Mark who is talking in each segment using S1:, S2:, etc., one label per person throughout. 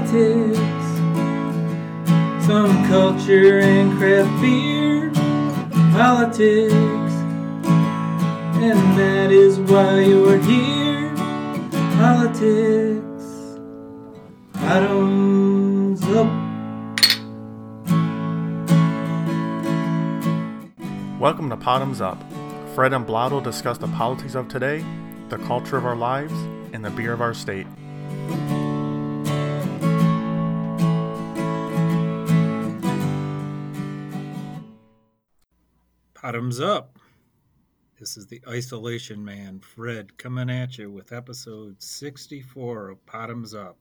S1: politics, some culture and craft beer, politics, and that is why you're here. Politics, bottoms up.
S2: Welcome to Bottoms Up. Fred and Blotto will discuss the politics of today, the culture of our lives, and the beer of our state.
S1: Bottoms up. This is the Isolation Man, Fred, coming at you with episode 64 of Bottoms Up.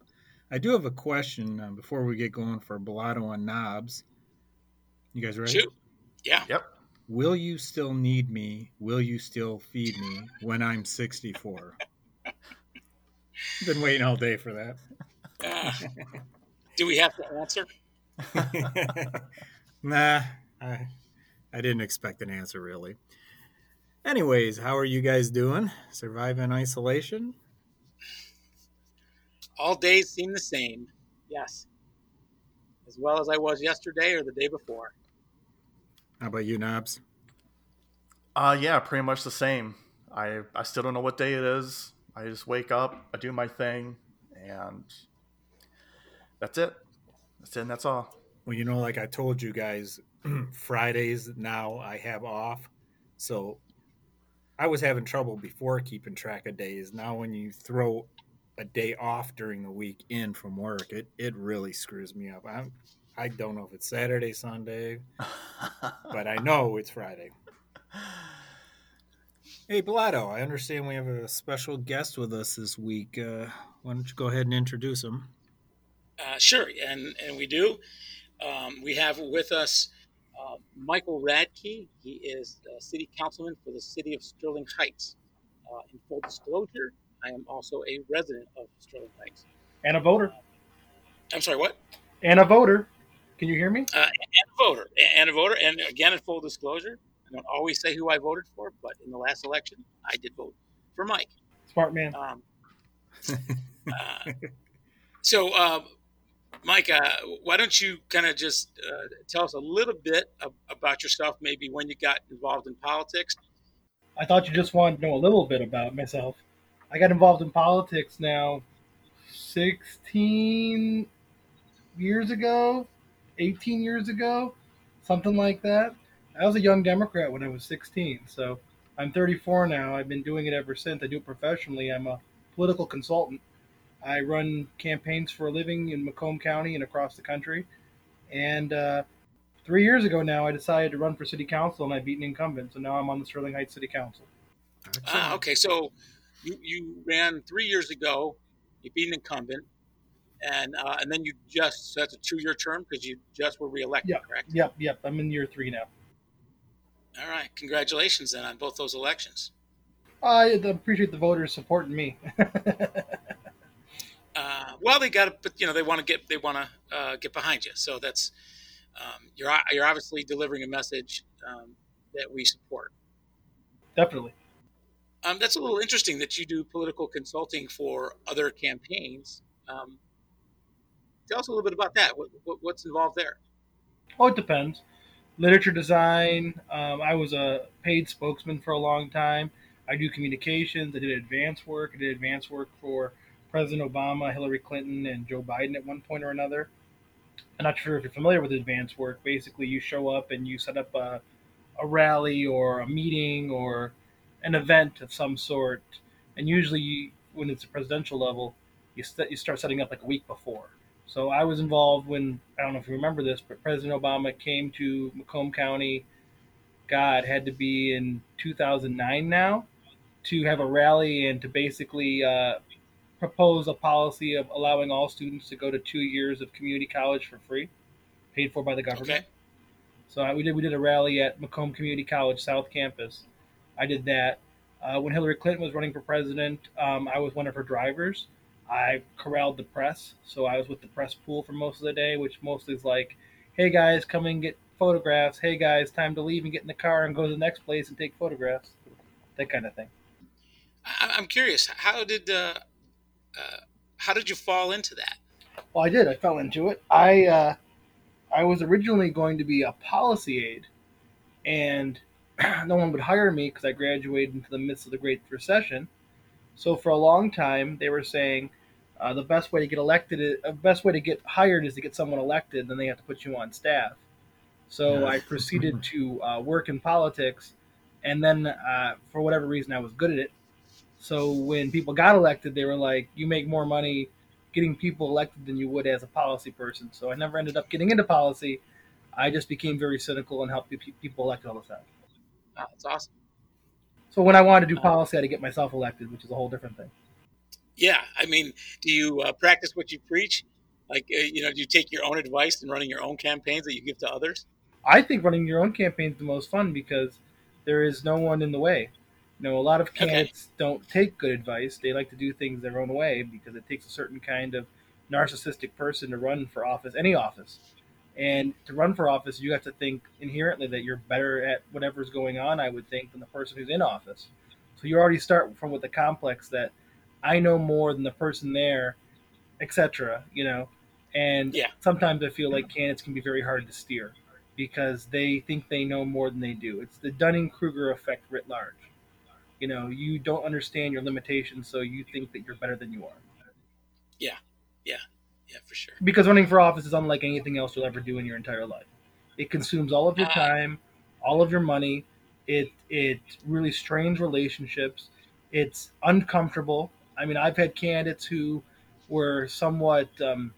S1: I do have a question uh, before we get going for Blotto and Knobs. You guys ready?
S3: Shoot. Yeah.
S2: Yep.
S1: Will you still need me? Will you still feed me when I'm 64? Been waiting all day for that.
S3: Uh, do we have to answer?
S1: nah, I, I didn't expect an answer really. Anyways, how are you guys doing? Surviving isolation?
S3: All days seem the same. Yes. As well as I was yesterday or the day before.
S1: How about you, Knobs?
S2: Uh, yeah, pretty much the same. I I still don't know what day it is. I just wake up, I do my thing, and that's it. That's it. And that's all.
S1: Well, you know, like I told you guys, Fridays now I have off. So I was having trouble before keeping track of days. Now, when you throw a day off during the week in from work, it, it really screws me up. I'm, I don't know if it's Saturday, Sunday, but I know it's Friday. Hey, Blotto, I understand we have a special guest with us this week. Uh, why don't you go ahead and introduce him?
S3: Uh, sure, and and we do. Um, we have with us uh, Michael Radtke. He is a city councilman for the city of Sterling Heights. Uh, in full disclosure, I am also a resident of Sterling Heights.
S4: And a voter.
S3: I'm sorry, what?
S4: And a voter. Can you hear me?
S3: Uh, and a voter. And a voter. And again, in full disclosure, I don't always say who I voted for, but in the last election, I did vote for Mike.
S4: Smart man.
S3: Um, uh, so, Mike, uh, why don't you kind of just uh, tell us a little bit of, about yourself, maybe when you got involved in politics?
S4: I thought you just wanted to know a little bit about myself. I got involved in politics now 16 years ago, 18 years ago, something like that. I was a young Democrat when I was 16, so I'm 34 now. I've been doing it ever since. I do it professionally. I'm a political consultant. I run campaigns for a living in Macomb County and across the country. And uh, three years ago now, I decided to run for city council, and I beat an incumbent. So now I'm on the Sterling Heights City Council.
S3: Ah, okay. So you, you ran three years ago. You beat an incumbent, and uh, and then you just so that's a two year term because you just were reelected,
S4: Yep.
S3: correct?
S4: Yep, yep. I'm in year three now.
S3: All right. Congratulations then on both those elections.
S4: I appreciate the voters supporting me.
S3: Uh, well, they got to, but you know, they want to get they want to uh, get behind you. So that's um, you're you're obviously delivering a message um, that we support.
S4: Definitely.
S3: Um, that's a little interesting that you do political consulting for other campaigns. Um, tell us a little bit about that. What, what, what's involved there?
S4: Oh, it depends. Literature design. Um, I was a paid spokesman for a long time. I do communications. I did advance work. I did advance work for President Obama, Hillary Clinton, and Joe Biden at one point or another. I'm not sure if you're familiar with advance work. Basically, you show up and you set up a, a rally or a meeting or an event of some sort. And usually, when it's a presidential level, you, st- you start setting up like a week before. So I was involved when I don't know if you remember this, but President Obama came to Macomb County. God had to be in 2009 now to have a rally and to basically uh, propose a policy of allowing all students to go to two years of community college for free, paid for by the government.
S3: Okay.
S4: So I, we did we did a rally at Macomb Community College South Campus. I did that. Uh, when Hillary Clinton was running for president, um, I was one of her drivers. I corralled the press, so I was with the press pool for most of the day, which mostly is like, "Hey guys, come and get photographs. Hey guys, time to leave and get in the car and go to the next place and take photographs." That kind of thing.
S3: I'm curious. How did uh, uh, how did you fall into that?
S4: Well, I did. I fell into it. I uh, I was originally going to be a policy aide, and no one would hire me because I graduated into the midst of the Great Recession. So for a long time, they were saying uh, the best way to get elected, is, uh, best way to get hired is to get someone elected. Then they have to put you on staff. So I proceeded to uh, work in politics, and then uh, for whatever reason, I was good at it. So when people got elected, they were like, "You make more money getting people elected than you would as a policy person." So I never ended up getting into policy. I just became very cynical and helped people elected all the time.
S3: Wow, that's awesome.
S4: So when I wanted to do policy, I had to get myself elected, which is a whole different thing.
S3: Yeah, I mean, do you uh, practice what you preach? Like, uh, you know, do you take your own advice and running your own campaigns that you give to others?
S4: I think running your own campaign is the most fun because there is no one in the way. You know, a lot of candidates okay. don't take good advice. They like to do things their own way because it takes a certain kind of narcissistic person to run for office, any office. And to run for office, you have to think inherently that you're better at whatever's going on, I would think, than the person who's in office. So you already start from with the complex that I know more than the person there, etc. You know, and
S3: yeah.
S4: sometimes I feel like candidates can be very hard to steer because they think they know more than they do. It's the Dunning Kruger effect writ large. You know, you don't understand your limitations, so you think that you're better than you are.
S3: Yeah, yeah, yeah, for sure.
S4: Because running for office is unlike anything else you'll ever do in your entire life. It consumes all of your uh, time, all of your money. It it really strains relationships. It's uncomfortable. I mean, I've had candidates who were somewhat um,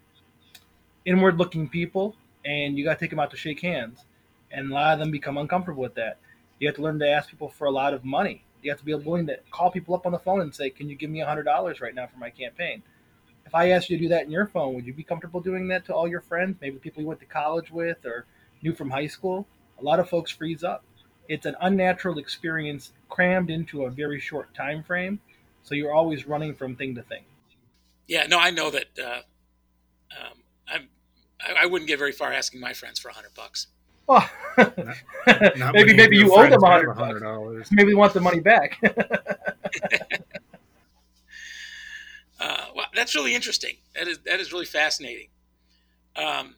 S4: inward-looking people, and you got to take them out to shake hands, and a lot of them become uncomfortable with that. You have to learn to ask people for a lot of money you have to be willing to call people up on the phone and say, "Can you give me hundred dollars right now for my campaign?" If I asked you to do that in your phone, would you be comfortable doing that to all your friends, maybe people you went to college with or knew from high school? A lot of folks freeze up. It's an unnatural experience crammed into a very short time frame, so you're always running from thing to thing.
S3: Yeah, no, I know that. Uh, um, I'm, I, I wouldn't get very far asking my friends for a hundred bucks.
S4: Well, not, not maybe maybe you owe them a hundred dollars. Maybe they want the money back.
S3: uh, well, that's really interesting. That is that is really fascinating. Um,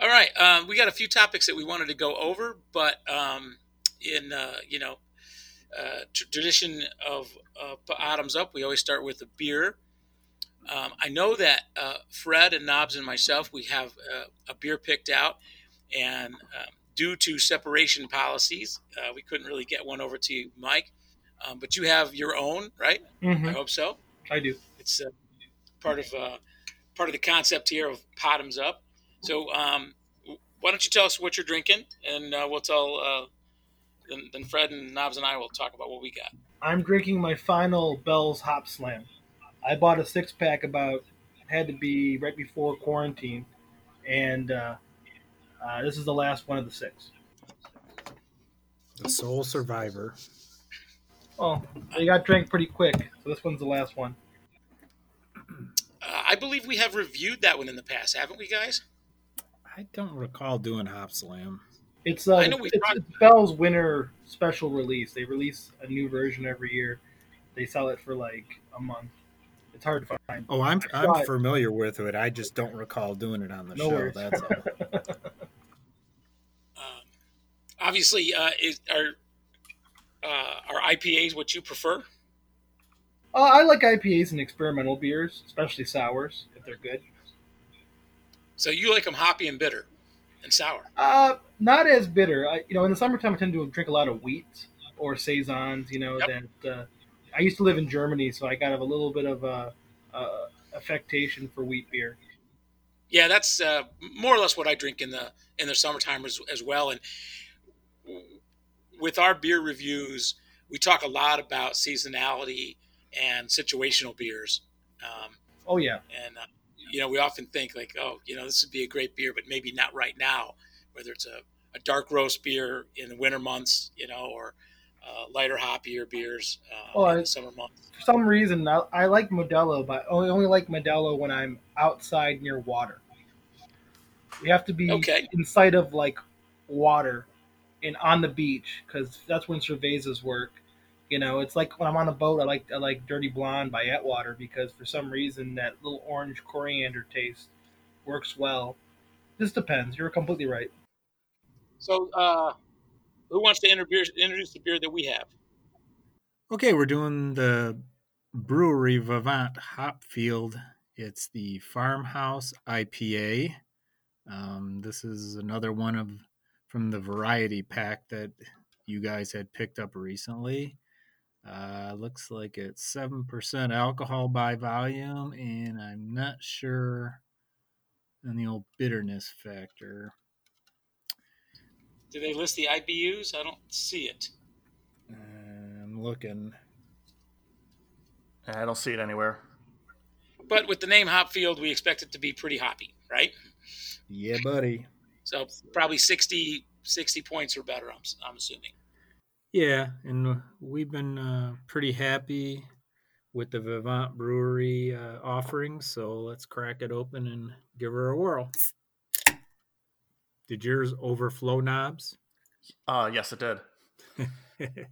S3: all right, um, we got a few topics that we wanted to go over, but um, in uh, you know uh, tradition of uh, Bottoms Up, we always start with a beer. Um, I know that uh, Fred and Knobs and myself, we have uh, a beer picked out and um, due to separation policies, uh, we couldn't really get one over to you, Mike. Um, but you have your own, right?
S4: Mm-hmm.
S3: I hope so.
S4: I do.
S3: It's uh, part of uh, part of the concept here of bottoms up. So um, why don't you tell us what you're drinking, and uh, we'll tell. Uh, then, then Fred and Knobs and I will talk about what we got.
S4: I'm drinking my final Bell's Hopslam. I bought a six pack about had to be right before quarantine, and uh, uh, this is the last one of the six.
S1: The sole survivor.
S4: Oh, they got drank pretty quick, so this one's the last one.
S3: Uh, I believe we have reviewed that one in the past, haven't we, guys?
S1: I don't recall doing Hopslam.
S4: It's uh, I know we it's, it's Bell's winter special release. They release a new version every year. They sell it for like a month. It's hard to find.
S1: Oh, I'm I'm familiar with it. I just don't recall doing it on the no show. Worries. That's all.
S3: obviously, uh, is, are uh, are IPAs what you prefer?
S4: Uh, I like IPAs and experimental beers, especially sours if they're good.
S3: So you like them hoppy and bitter, and sour?
S4: Uh, not as bitter. I, you know, in the summertime, I tend to drink a lot of wheat or saisons. You know yep. that. Uh, I used to live in Germany, so I got a little bit of a, a affectation for wheat beer.
S3: Yeah, that's uh, more or less what I drink in the in the summertime as, as well. And with our beer reviews, we talk a lot about seasonality and situational beers. Um,
S4: oh yeah,
S3: and uh, you know we often think like, oh, you know, this would be a great beer, but maybe not right now. Whether it's a, a dark roast beer in the winter months, you know, or uh, lighter hoppier beers uh, oh, in the summer months.
S4: For some reason, I, I like Modelo, but I only, only like Modelo when I'm outside near water. We have to be
S3: okay.
S4: in sight of like water and on the beach because that's when cervezas work. You know, it's like when I'm on a boat, I like I like Dirty Blonde by Atwater because for some reason that little orange coriander taste works well. This depends. You're completely right.
S3: So, uh, who wants to introduce, introduce the beer that we have?
S1: Okay, we're doing the brewery Vivant Hopfield. It's the Farmhouse IPA. Um, this is another one of from the variety pack that you guys had picked up recently. Uh, looks like it's seven percent alcohol by volume, and I'm not sure on the old bitterness factor.
S3: Do they list the IBUs? I don't see it.
S1: I'm looking.
S2: I don't see it anywhere.
S3: But with the name Hopfield, we expect it to be pretty hoppy, right?
S1: Yeah, buddy.
S3: So probably 60, 60 points or better, I'm, I'm assuming.
S1: Yeah, and we've been uh, pretty happy with the Vivant Brewery uh, offerings. So let's crack it open and give her a whirl. Did yours overflow knobs?
S2: Uh, yes, it did.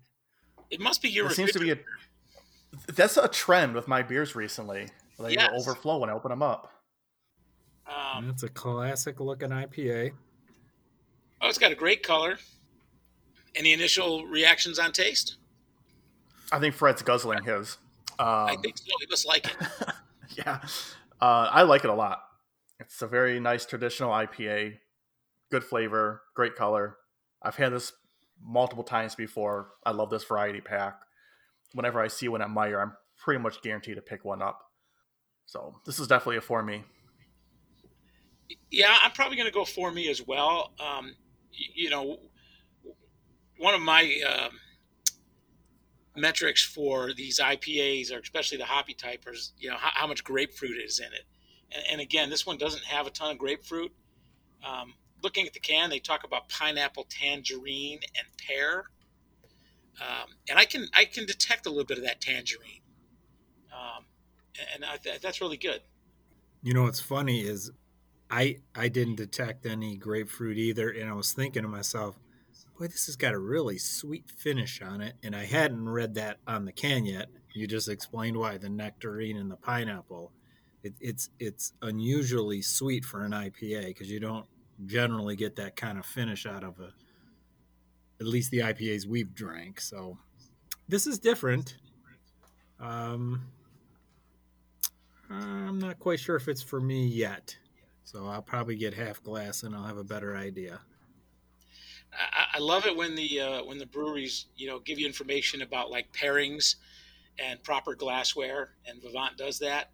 S3: It must be your.
S2: It seems to be a. That's a trend with my beers recently. They
S3: Yes.
S2: overflow when I open them up.
S3: Um,
S1: That's a classic looking IPA.
S3: Oh, it's got a great color. Any initial reactions on taste?
S2: I think Fred's guzzling his. Um,
S3: I think so. He must like it.
S2: yeah, uh, I like it a lot. It's a very nice traditional IPA, good flavor, great color. I've had this multiple times before. I love this variety pack. Whenever I see one at Meijer, I'm pretty much guaranteed to pick one up. So this is definitely a for me.
S3: Yeah, I'm probably going to go for me as well. Um, you know, one of my um, metrics for these IPAs, or especially the hoppy typers, you know, how, how much grapefruit is in it. And, and again, this one doesn't have a ton of grapefruit. Um, looking at the can, they talk about pineapple, tangerine, and pear, um, and I can I can detect a little bit of that tangerine, um, and I th- that's really good.
S1: You know what's funny is I I didn't detect any grapefruit either, and I was thinking to myself, boy, this has got a really sweet finish on it, and I hadn't read that on the can yet. You just explained why the nectarine and the pineapple. It, it's it's unusually sweet for an IPA because you don't generally get that kind of finish out of a at least the IPAs we've drank. So this is different. Um, I'm not quite sure if it's for me yet. So I'll probably get half glass and I'll have a better idea.
S3: I, I love it when the uh, when the breweries you know give you information about like pairings and proper glassware, and Vivant does that.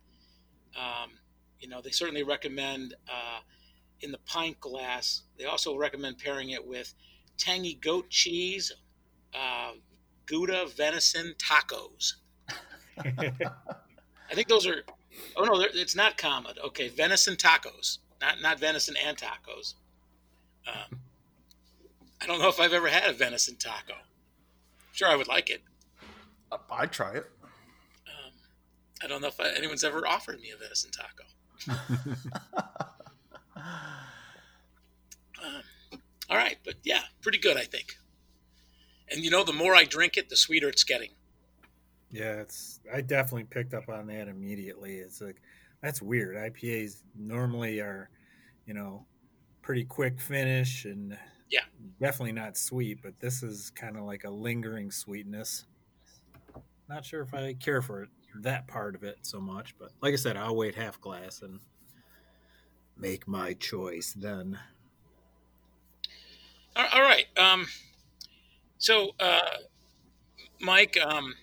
S3: Um, you know, they certainly recommend uh, in the pint glass. They also recommend pairing it with tangy goat cheese, uh, Gouda venison tacos. I think those are. Oh no, it's not common. Okay, venison tacos, not not venison and tacos. Um, I don't know if I've ever had a venison taco. Sure, I would like it.
S2: I'd try it.
S3: Um, I don't know if anyone's ever offered me a venison taco. Um, all right, but yeah, pretty good, I think. And you know, the more I drink it, the sweeter it's getting.
S1: Yeah, it's I definitely picked up on that immediately. It's like that's weird. IPAs normally are, you know, pretty quick finish and
S3: Yeah.
S1: definitely not sweet, but this is kind of like a lingering sweetness. Not sure if I care for it, that part of it so much, but like I said, I'll wait half glass and make my choice then.
S3: All all right. Um, so, uh, Mike, um,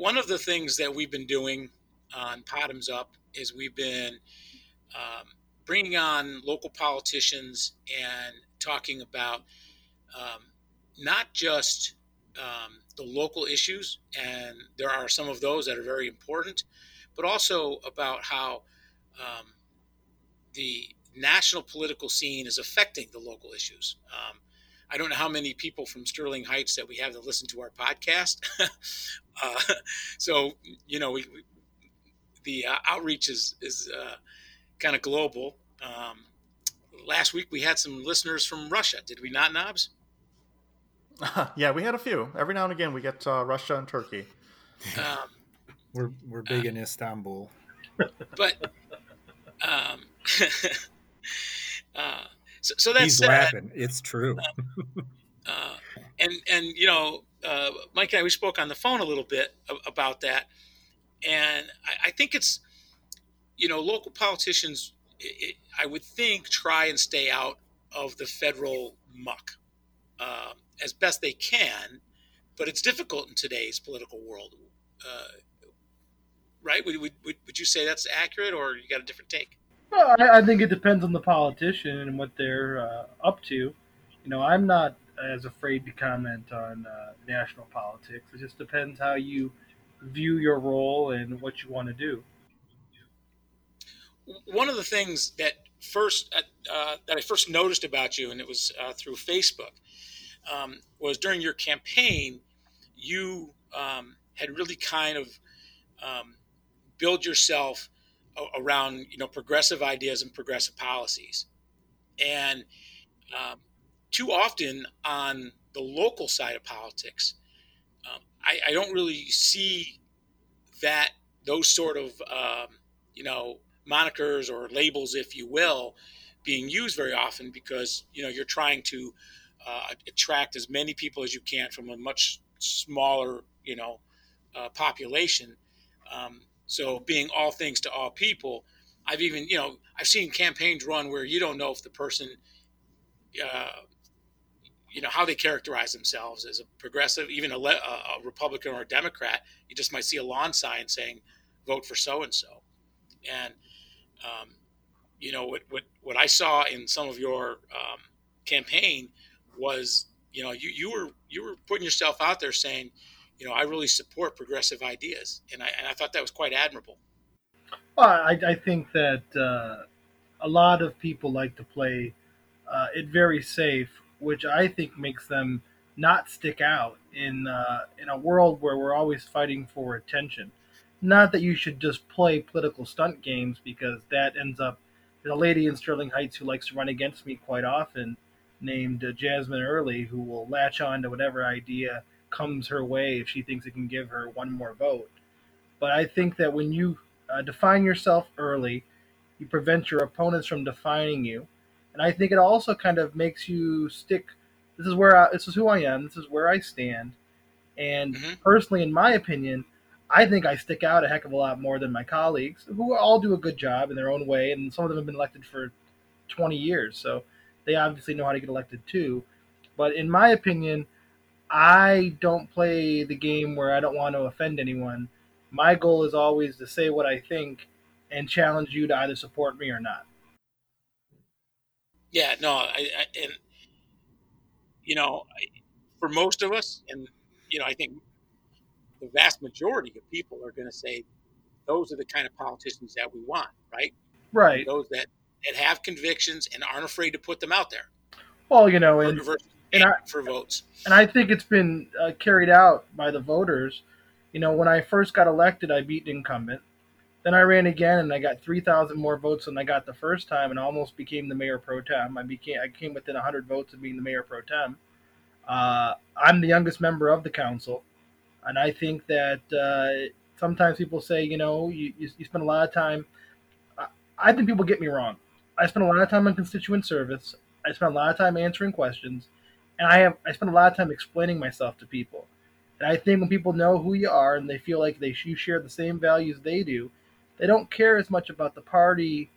S3: one of the things that we've been doing on Bottoms Up is we've been um, bringing on local politicians and talking about um, not just um, the local issues, and there are some of those that are very important, but also about how um, the national political scene is affecting the local issues. Um, I don't know how many people from Sterling Heights that we have that listen to our podcast. uh, so you know, we, we, the uh, outreach is is uh, kind of global. Um, last week we had some listeners from Russia, did we not, Knobs?
S2: yeah, we had a few. Every now and again, we get uh, Russia and Turkey.
S3: Um,
S1: We're we're big in Istanbul.
S3: but um, uh, so, so that's
S1: He's laughing. It's true.
S3: uh, and and you know, uh, Mike and I we spoke on the phone a little bit about that, and I, I think it's you know local politicians. It, I would think try and stay out of the federal muck uh, as best they can, but it's difficult in today's political world. Uh, right? Would, would, would you say that's accurate, or you got a different take?
S4: Well, I, I think it depends on the politician and what they're uh, up to. You know, I'm not as afraid to comment on uh, national politics. It just depends how you view your role and what you want to do.
S3: One of the things that first uh, uh, that I first noticed about you, and it was uh, through Facebook, um, was during your campaign, you um, had really kind of um, build yourself around you know progressive ideas and progressive policies, and um, too often on the local side of politics, um, I, I, don't really see that those sort of um, you know monikers or labels, if you will, being used very often because you know you're trying to uh, attract as many people as you can from a much smaller you know uh, population. Um, so being all things to all people, I've even you know I've seen campaigns run where you don't know if the person uh, you know how they characterize themselves as a progressive, even a, a, Republican or a Democrat. You just might see a lawn sign saying "Vote for so and so," and um, you know what, what what I saw in some of your um, campaign was you know you you were you were putting yourself out there saying you know I really support progressive ideas, and I and I thought that was quite admirable.
S4: Well, I, I think that uh, a lot of people like to play uh, it very safe which I think makes them not stick out in uh, in a world where we're always fighting for attention. Not that you should just play political stunt games because that ends up. There's a lady in Sterling Heights who likes to run against me quite often, named Jasmine Early, who will latch on to whatever idea comes her way if she thinks it can give her one more vote. But I think that when you uh, define yourself early, you prevent your opponents from defining you and I think it also kind of makes you stick. This is where I, this is who I am. This is where I stand. And mm-hmm. personally, in my opinion, I think I stick out a heck of a lot more than my colleagues, who all do a good job in their own way, and some of them have been elected for 20 years, so they obviously know how to get elected too. But in my opinion, I don't play the game where I don't want to offend anyone. My goal is always to say what I think and challenge you to either support me or not.
S3: Yeah, no, I, I and you know, I, for most of us, and you know, I think the vast majority of people are going to say those are the kind of politicians that we want, right?
S4: Right.
S3: Those that that have convictions and aren't afraid to put them out there.
S4: Well, you know, and,
S3: and I, for votes.
S4: And I think it's been uh, carried out by the voters. You know, when I first got elected, I beat the incumbent. Then I ran again and I got 3,000 more votes than I got the first time and almost became the mayor pro tem. I became I came within 100 votes of being the mayor pro tem. Uh, I'm the youngest member of the council, and I think that uh, sometimes people say, you know, you, you, you spend a lot of time. I, I think people get me wrong. I spend a lot of time on constituent service. I spend a lot of time answering questions, and I have I spend a lot of time explaining myself to people. And I think when people know who you are and they feel like they you share the same values they do, they don't care as much about the party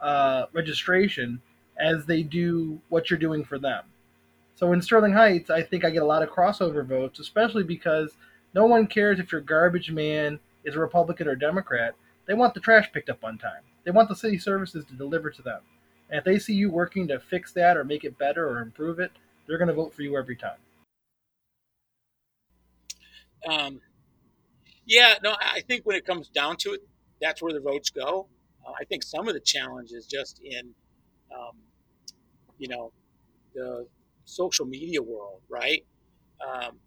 S4: uh, registration as they do what you're doing for them. So in Sterling Heights, I think I get a lot of crossover votes, especially because no one cares if your garbage man is a Republican or Democrat. They want the trash picked up on time. They want the city services to deliver to them. And if they see you working to fix that or make it better or improve it, they're going to vote for you every time.
S3: Um, yeah, no, I think when it comes down to it, that's where the votes go. Uh, I think some of the challenge is just in, um, you know, the social media world, right? Um,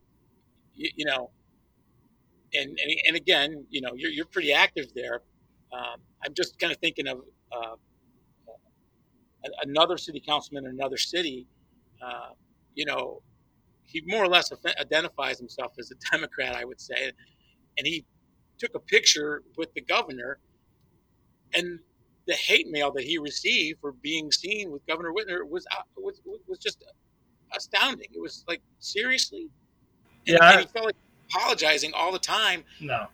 S3: you, you, know, and, and, and again, you know, you're, you're pretty active there. Um, I'm just kind of thinking of uh, another city councilman in another city. Uh, you know, he more or less identifies himself as a Democrat, I would say, and he took a picture with the governor, and the hate mail that he received for being seen with Governor Whitmer was uh, was was just astounding. It was like seriously, and,
S4: Yeah.
S3: and he felt like apologizing all the time.
S4: No.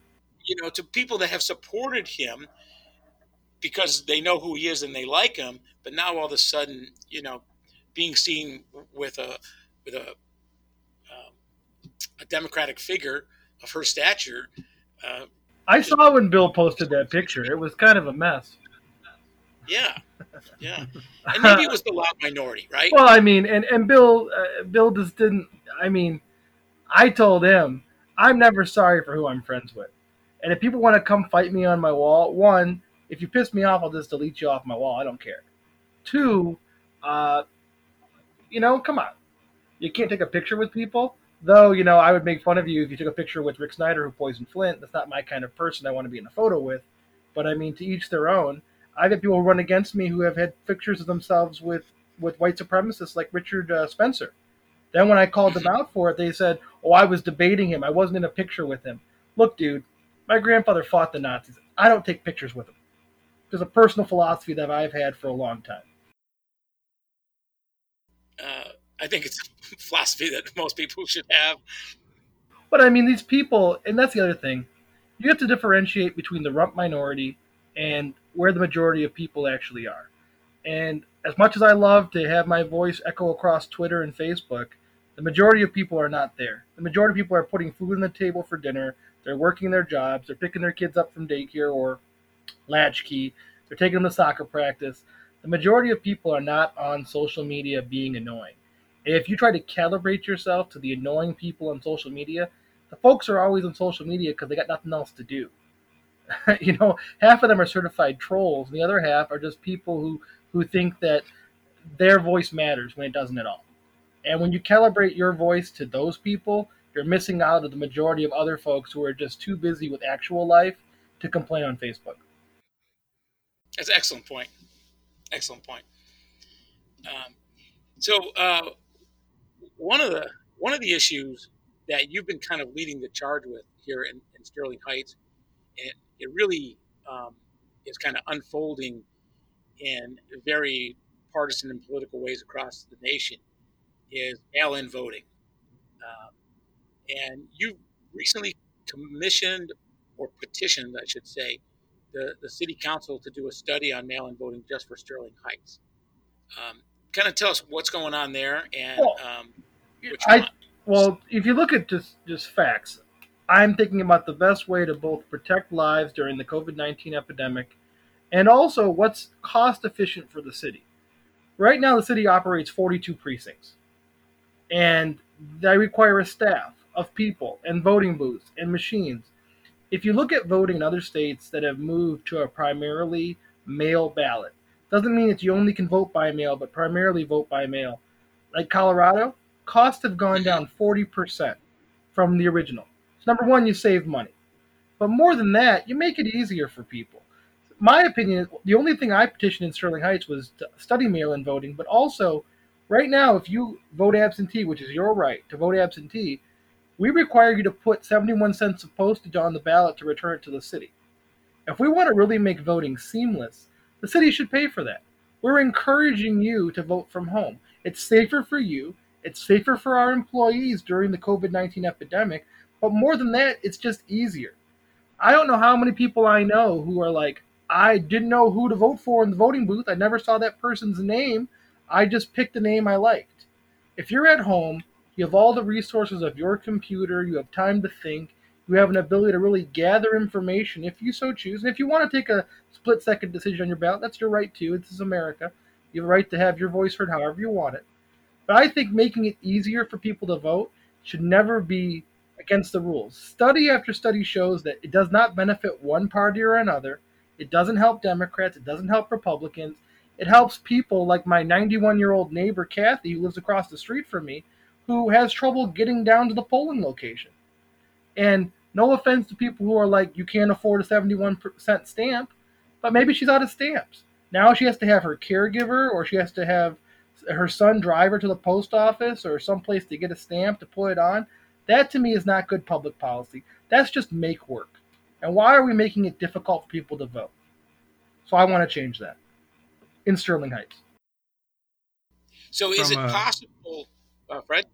S3: You know, to people that have supported him because they know who he is and they like him. But now all of a sudden, you know, being seen with a with a um, a democratic figure of her stature. Uh,
S4: I saw when Bill posted that picture. It was kind of a mess.
S3: yeah, yeah, and maybe it was the loud minority, right?
S4: Well, I mean, and and Bill, uh, Bill just didn't. I mean, I told him I'm never sorry for who I'm friends with, and if people want to come fight me on my wall, one, if you piss me off, I'll just delete you off my wall. I don't care. Two, uh, you know, come on, you can't take a picture with people. Though, you know, I would make fun of you if you took a picture with Rick Snyder who poisoned Flint. That's not my kind of person I want to be in a photo with. But I mean, to each their own. I've had people run against me who have had pictures of themselves with with white supremacists like Richard uh, Spencer. Then when I called them out for it, they said, "Oh, I was debating him. I wasn't in a picture with him." Look, dude, my grandfather fought the Nazis. I don't take pictures with him. There's a personal philosophy that I've had for a long time.
S3: I think it's a philosophy that most people should have.
S4: But I mean, these people, and that's the other thing. You have to differentiate between the rump minority and where the majority of people actually are. And as much as I love to have my voice echo across Twitter and Facebook, the majority of people are not there. The majority of people are putting food on the table for dinner. They're working their jobs. They're picking their kids up from daycare or latchkey. They're taking them to soccer practice. The majority of people are not on social media being annoying. If you try to calibrate yourself to the annoying people on social media, the folks are always on social media because they got nothing else to do. you know, half of them are certified trolls, and the other half are just people who who think that their voice matters when it doesn't at all. And when you calibrate your voice to those people, you're missing out on the majority of other folks who are just too busy with actual life to complain on Facebook.
S3: That's an excellent point. Excellent point. Um, so uh, one of the one of the issues that you've been kind of leading the charge with here in, in Sterling Heights, and it really um, is kind of unfolding in very partisan and political ways across the nation, is mail-in voting. Um, and you recently commissioned or petitioned, I should say, the, the city council to do a study on mail-in voting just for Sterling Heights. Um, kind of tell us what's going on there and
S4: Well,
S3: um,
S4: I-. Well, if you look at just just facts, I'm thinking about the best way to both protect lives during the COVID 19 epidemic and also what's cost efficient for the city. Right now, the city operates 42 precincts, and they require a staff of people and voting booths and machines. If you look at voting in other states that have moved to a primarily mail ballot, doesn't mean that you only can vote by mail, but primarily vote by mail. Like Colorado, costs have gone down 40% from the original. So number one, you save money. But more than that, you make it easier for people. My opinion, the only thing I petitioned in Sterling Heights was study mail-in voting, but also, right now, if you vote absentee, which is your right to vote absentee, we require you to put 71 cents of postage on the ballot to return it to the city. If we want to really make voting seamless, the city should pay for that. We're encouraging you to vote from home. It's safer for you, it's safer for our employees during the COVID 19 epidemic, but more than that, it's just easier. I don't know how many people I know who are like, I didn't know who to vote for in the voting booth. I never saw that person's name. I just picked the name I liked. If you're at home, you have all the resources of your computer, you have time to think, you have an ability to really gather information if you so choose. And if you want to take a split second decision on your ballot, that's your right to. This is America. You have a right to have your voice heard however you want it. But I think making it easier for people to vote should never be against the rules. Study after study shows that it does not benefit one party or another. It doesn't help Democrats. It doesn't help Republicans. It helps people like my 91 year old neighbor, Kathy, who lives across the street from me, who has trouble getting down to the polling location. And no offense to people who are like, you can't afford a 71% stamp, but maybe she's out of stamps. Now she has to have her caregiver or she has to have her son drive her to the post office or someplace to get a stamp to put it on. That to me is not good public policy. That's just make work. And why are we making it difficult for people to vote? So I want to change that in Sterling Heights.
S3: So is from it a, possible, uh, Fred?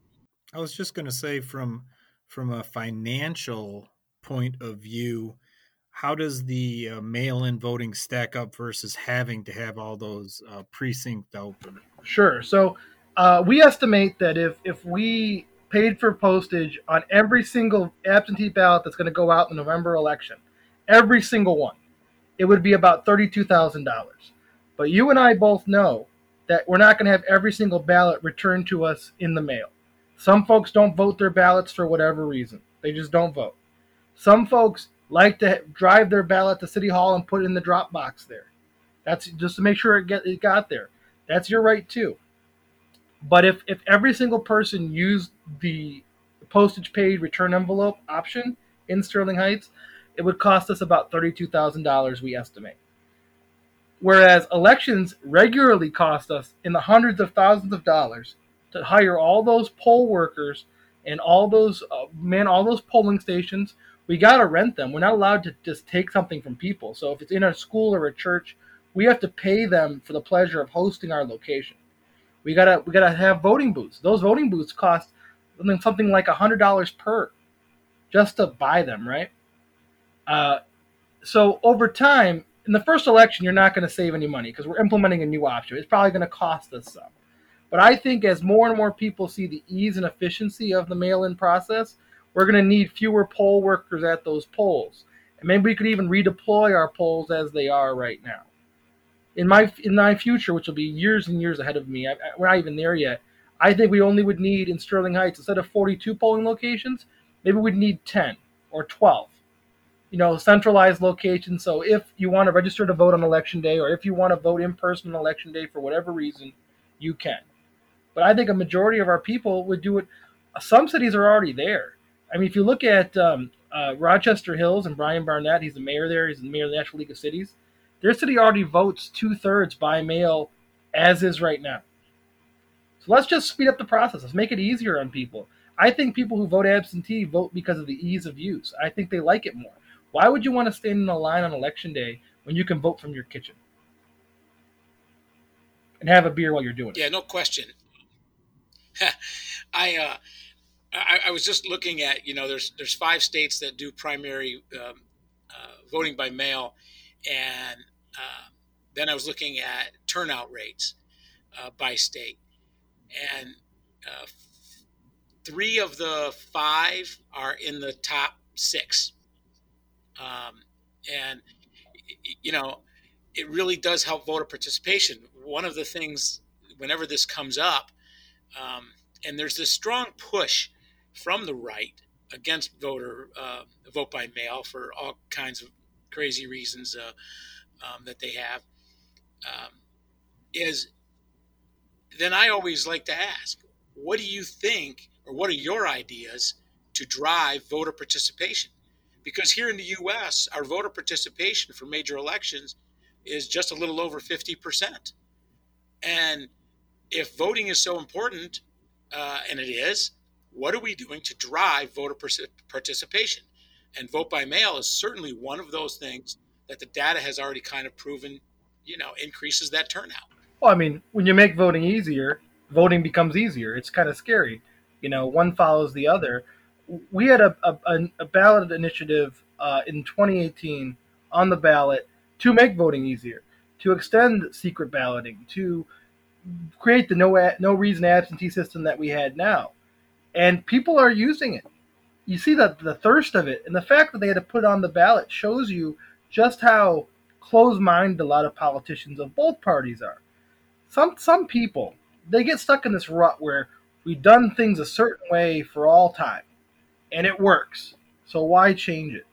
S1: I was just going to say from from a financial point of view, how does the uh, mail-in voting stack up versus having to have all those uh, precincts open?
S4: Sure. So uh, we estimate that if if we paid for postage on every single absentee ballot that's going to go out in the November election, every single one, it would be about thirty-two thousand dollars. But you and I both know that we're not going to have every single ballot returned to us in the mail. Some folks don't vote their ballots for whatever reason. They just don't vote. Some folks like to drive their ballot to City Hall and put it in the drop box there. That's just to make sure it get it got there. That's your right too. But if, if every single person used the postage paid return envelope option in Sterling Heights, it would cost us about $32,000, we estimate. Whereas elections regularly cost us in the hundreds of thousands of dollars to hire all those poll workers and all those uh, man all those polling stations we got to rent them we're not allowed to just take something from people so if it's in a school or a church we have to pay them for the pleasure of hosting our location. We gotta we gotta have voting booths. Those voting booths cost something like a hundred dollars per just to buy them right? Uh, so over time in the first election you're not going to save any money because we're implementing a new option. It's probably going to cost us some. But I think as more and more people see the ease and efficiency of the mail in process, we're going to need fewer poll workers at those polls. And maybe we could even redeploy our polls as they are right now. In my in my future, which will be years and years ahead of me, I, I, we're not even there yet. I think we only would need in Sterling Heights instead of 42 polling locations, maybe we'd need 10 or 12. You know, centralized locations. So if you want to register to vote on election day, or if you want to vote in person on election day for whatever reason, you can. But I think a majority of our people would do it. Some cities are already there. I mean, if you look at um, uh, Rochester Hills and Bryan Barnett, he's the mayor there. He's the mayor of the National League of Cities. Their city already votes two thirds by mail, as is right now. So let's just speed up the process. Let's make it easier on people. I think people who vote absentee vote because of the ease of use. I think they like it more. Why would you want to stand in a line on election day when you can vote from your kitchen and have a beer while you're doing it?
S3: Yeah, no question. I, uh, I, I was just looking at you know there's there's five states that do primary um, uh, voting by mail, and uh, then I was looking at turnout rates uh, by state, and uh, three of the five are in the top six, um, and you know it really does help voter participation. One of the things whenever this comes up um, and there's this strong push from the right against voter uh, vote by mail for all kinds of crazy reasons uh, um, that they have. Um, is then I always like to ask, what do you think, or what are your ideas to drive voter participation? Because here in the U.S., our voter participation for major elections is just a little over 50%. And if voting is so important, uh, and it is, what are we doing to drive voter participation? And vote by mail is certainly one of those things that the data has already kind of proven, you know, increases that turnout.
S4: Well, I mean, when you make voting easier, voting becomes easier. It's kind of scary. You know, one follows the other. We had a, a, a ballot initiative uh, in 2018 on the ballot to make voting easier, to extend secret balloting, to create the no no reason absentee system that we had now, and people are using it. You see the the thirst of it, and the fact that they had to put it on the ballot shows you just how close-minded a lot of politicians of both parties are. Some some people they get stuck in this rut where we've done things a certain way for all time, and it works. So why change it?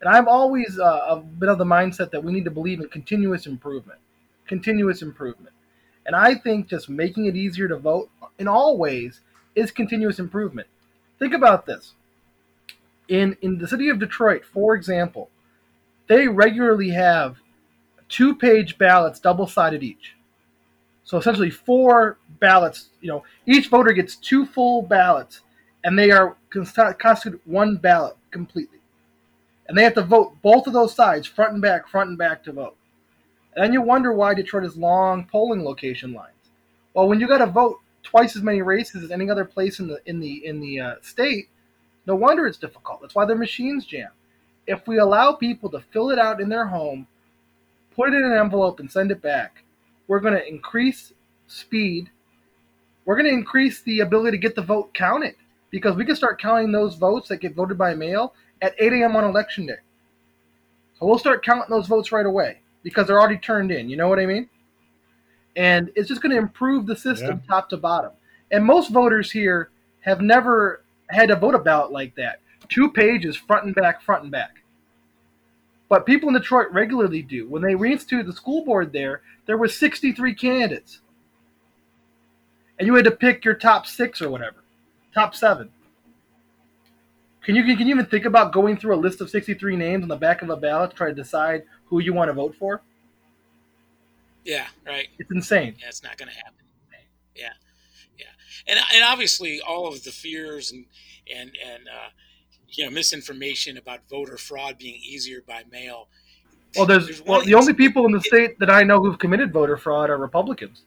S4: And I've always uh, been of the mindset that we need to believe in continuous improvement. Continuous improvement. And I think just making it easier to vote in all ways is continuous improvement. Think about this. In in the city of Detroit, for example, they regularly have two-page ballots double-sided each. So essentially four ballots, you know, each voter gets two full ballots and they are constitute one ballot completely. And they have to vote both of those sides, front and back, front and back to vote. And then you wonder why Detroit has long polling location lines. Well, when you got to vote twice as many races as any other place in the in the in the uh, state, no wonder it's difficult. That's why their machines jam. If we allow people to fill it out in their home, put it in an envelope, and send it back, we're going to increase speed. We're going to increase the ability to get the vote counted because we can start counting those votes that get voted by mail at 8 a.m. on election day. So we'll start counting those votes right away because they're already turned in. You know what I mean? And it's just going to improve the system yeah. top to bottom. And most voters here have never had to vote about like that. Two pages, front and back, front and back. But people in Detroit regularly do. When they reinstituted the school board there, there were 63 candidates. And you had to pick your top six or whatever, top seven. Can you can you even think about going through a list of 63 names on the back of a ballot to try to decide who you want to vote for?
S3: Yeah, right.
S4: It's insane.
S3: Yeah, it's not going to happen. Yeah, yeah, and and obviously all of the fears and and and uh, you know misinformation about voter fraud being easier by mail.
S4: Well, there's, there's well the only people in the state that I know who've committed voter fraud are Republicans.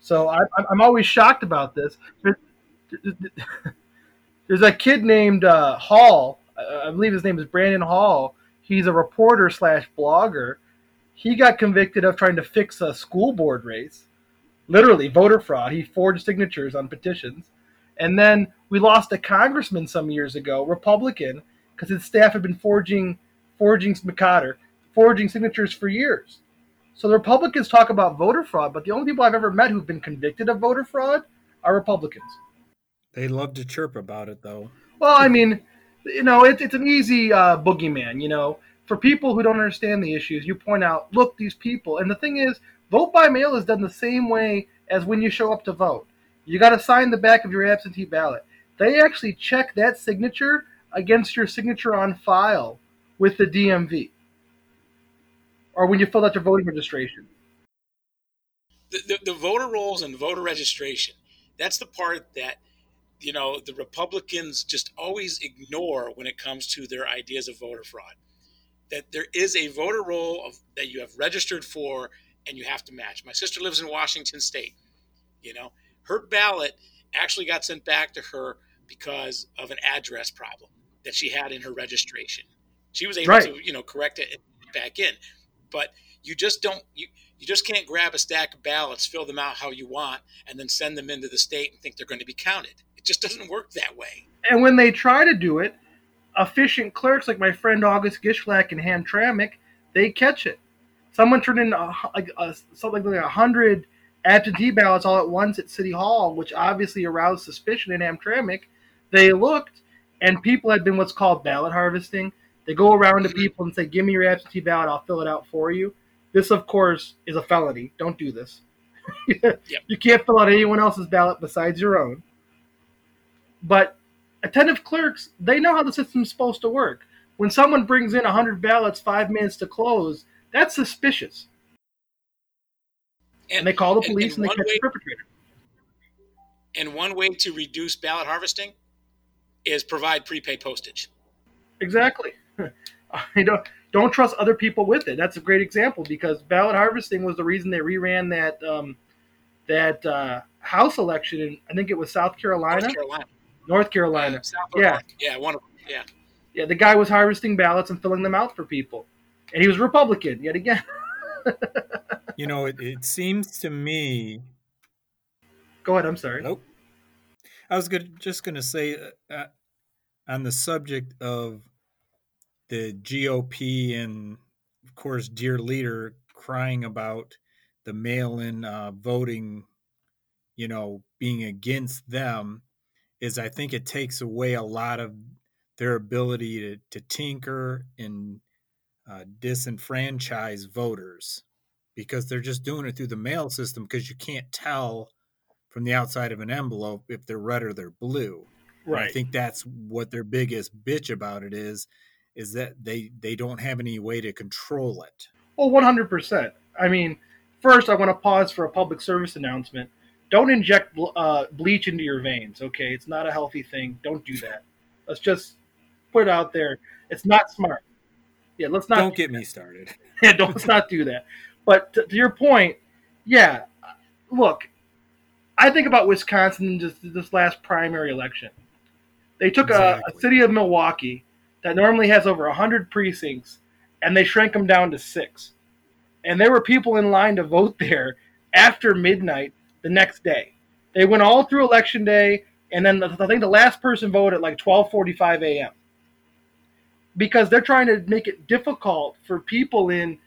S4: So I, I'm always shocked about this. There's a kid named uh, Hall. I believe his name is Brandon Hall. He's a reporter slash blogger. He got convicted of trying to fix a school board race, literally voter fraud. He forged signatures on petitions, and then we lost a congressman some years ago, Republican, because his staff had been forging, forging McCotter, forging signatures for years. So the Republicans talk about voter fraud, but the only people I've ever met who've been convicted of voter fraud are Republicans.
S1: They love to chirp about it, though.
S4: Well, I mean, you know, it, it's an easy uh, boogeyman. You know, for people who don't understand the issues, you point out, look, these people. And the thing is, vote by mail is done the same way as when you show up to vote. You got to sign the back of your absentee ballot. They actually check that signature against your signature on file with the DMV, or when you fill out your voting registration.
S3: The, the, the voter rolls and voter registration. That's the part that you know, the Republicans just always ignore when it comes to their ideas of voter fraud. That there is a voter roll of, that you have registered for and you have to match. My sister lives in Washington State. You know, her ballot actually got sent back to her because of an address problem that she had in her registration. She was able right. to, you know, correct it back in. But you just don't you you just can't grab a stack of ballots, fill them out how you want, and then send them into the state and think they're going to be counted. It just doesn't work that way.
S4: And when they try to do it, efficient clerks like my friend August Gitschlag and Hamtramck, they catch it. Someone turned in a, like a, something like a hundred absentee ballots all at once at City Hall, which obviously aroused suspicion in Hamtramck. They looked, and people had been what's called ballot harvesting. They go around to people and say, "Give me your absentee ballot. I'll fill it out for you." This, of course, is a felony. Don't do this. yep. You can't fill out anyone else's ballot besides your own. But attentive clerks, they know how the system's supposed to work. When someone brings in 100 ballots five minutes to close, that's suspicious. And, and they call the police and, and, and they catch way, the perpetrator.
S3: And one way to reduce ballot harvesting is provide prepaid postage.
S4: Exactly. I don't don't trust other people with it. That's a great example because ballot harvesting was the reason they reran that um, that uh, House election in I think it was South Carolina.
S3: North Carolina.
S4: North Carolina. yeah.
S3: Yeah, one of yeah.
S4: Yeah, the guy was harvesting ballots and filling them out for people. And he was Republican yet again.
S1: you know, it, it seems to me
S4: Go ahead, I'm sorry.
S1: Nope. I was good, just going to say uh, uh, on the subject of the GOP and, of course, dear leader crying about the mail-in uh, voting, you know, being against them is I think it takes away a lot of their ability to, to tinker and uh, disenfranchise voters because they're just doing it through the mail system because you can't tell from the outside of an envelope if they're red or they're blue. Right. And I think that's what their biggest bitch about it is, is that they they don't have any way to control it.
S4: Well, one hundred percent. I mean, first I want to pause for a public service announcement don't inject uh, bleach into your veins. Okay, it's not a healthy thing. Don't do that. Let's just put it out there. It's not smart. Yeah, let's not.
S1: Don't get me started.
S4: yeah, don't let's not do that. But to, to your point, yeah, look, I think about Wisconsin just this last primary election. They took exactly. a, a, city of Milwaukee that normally has over 100 precincts and they shrank them down to six. And there were people in line to vote there after midnight the next day. They went all through election day, and then I think the last person voted at like 12:45 a.m. Because they're trying to make it difficult for people in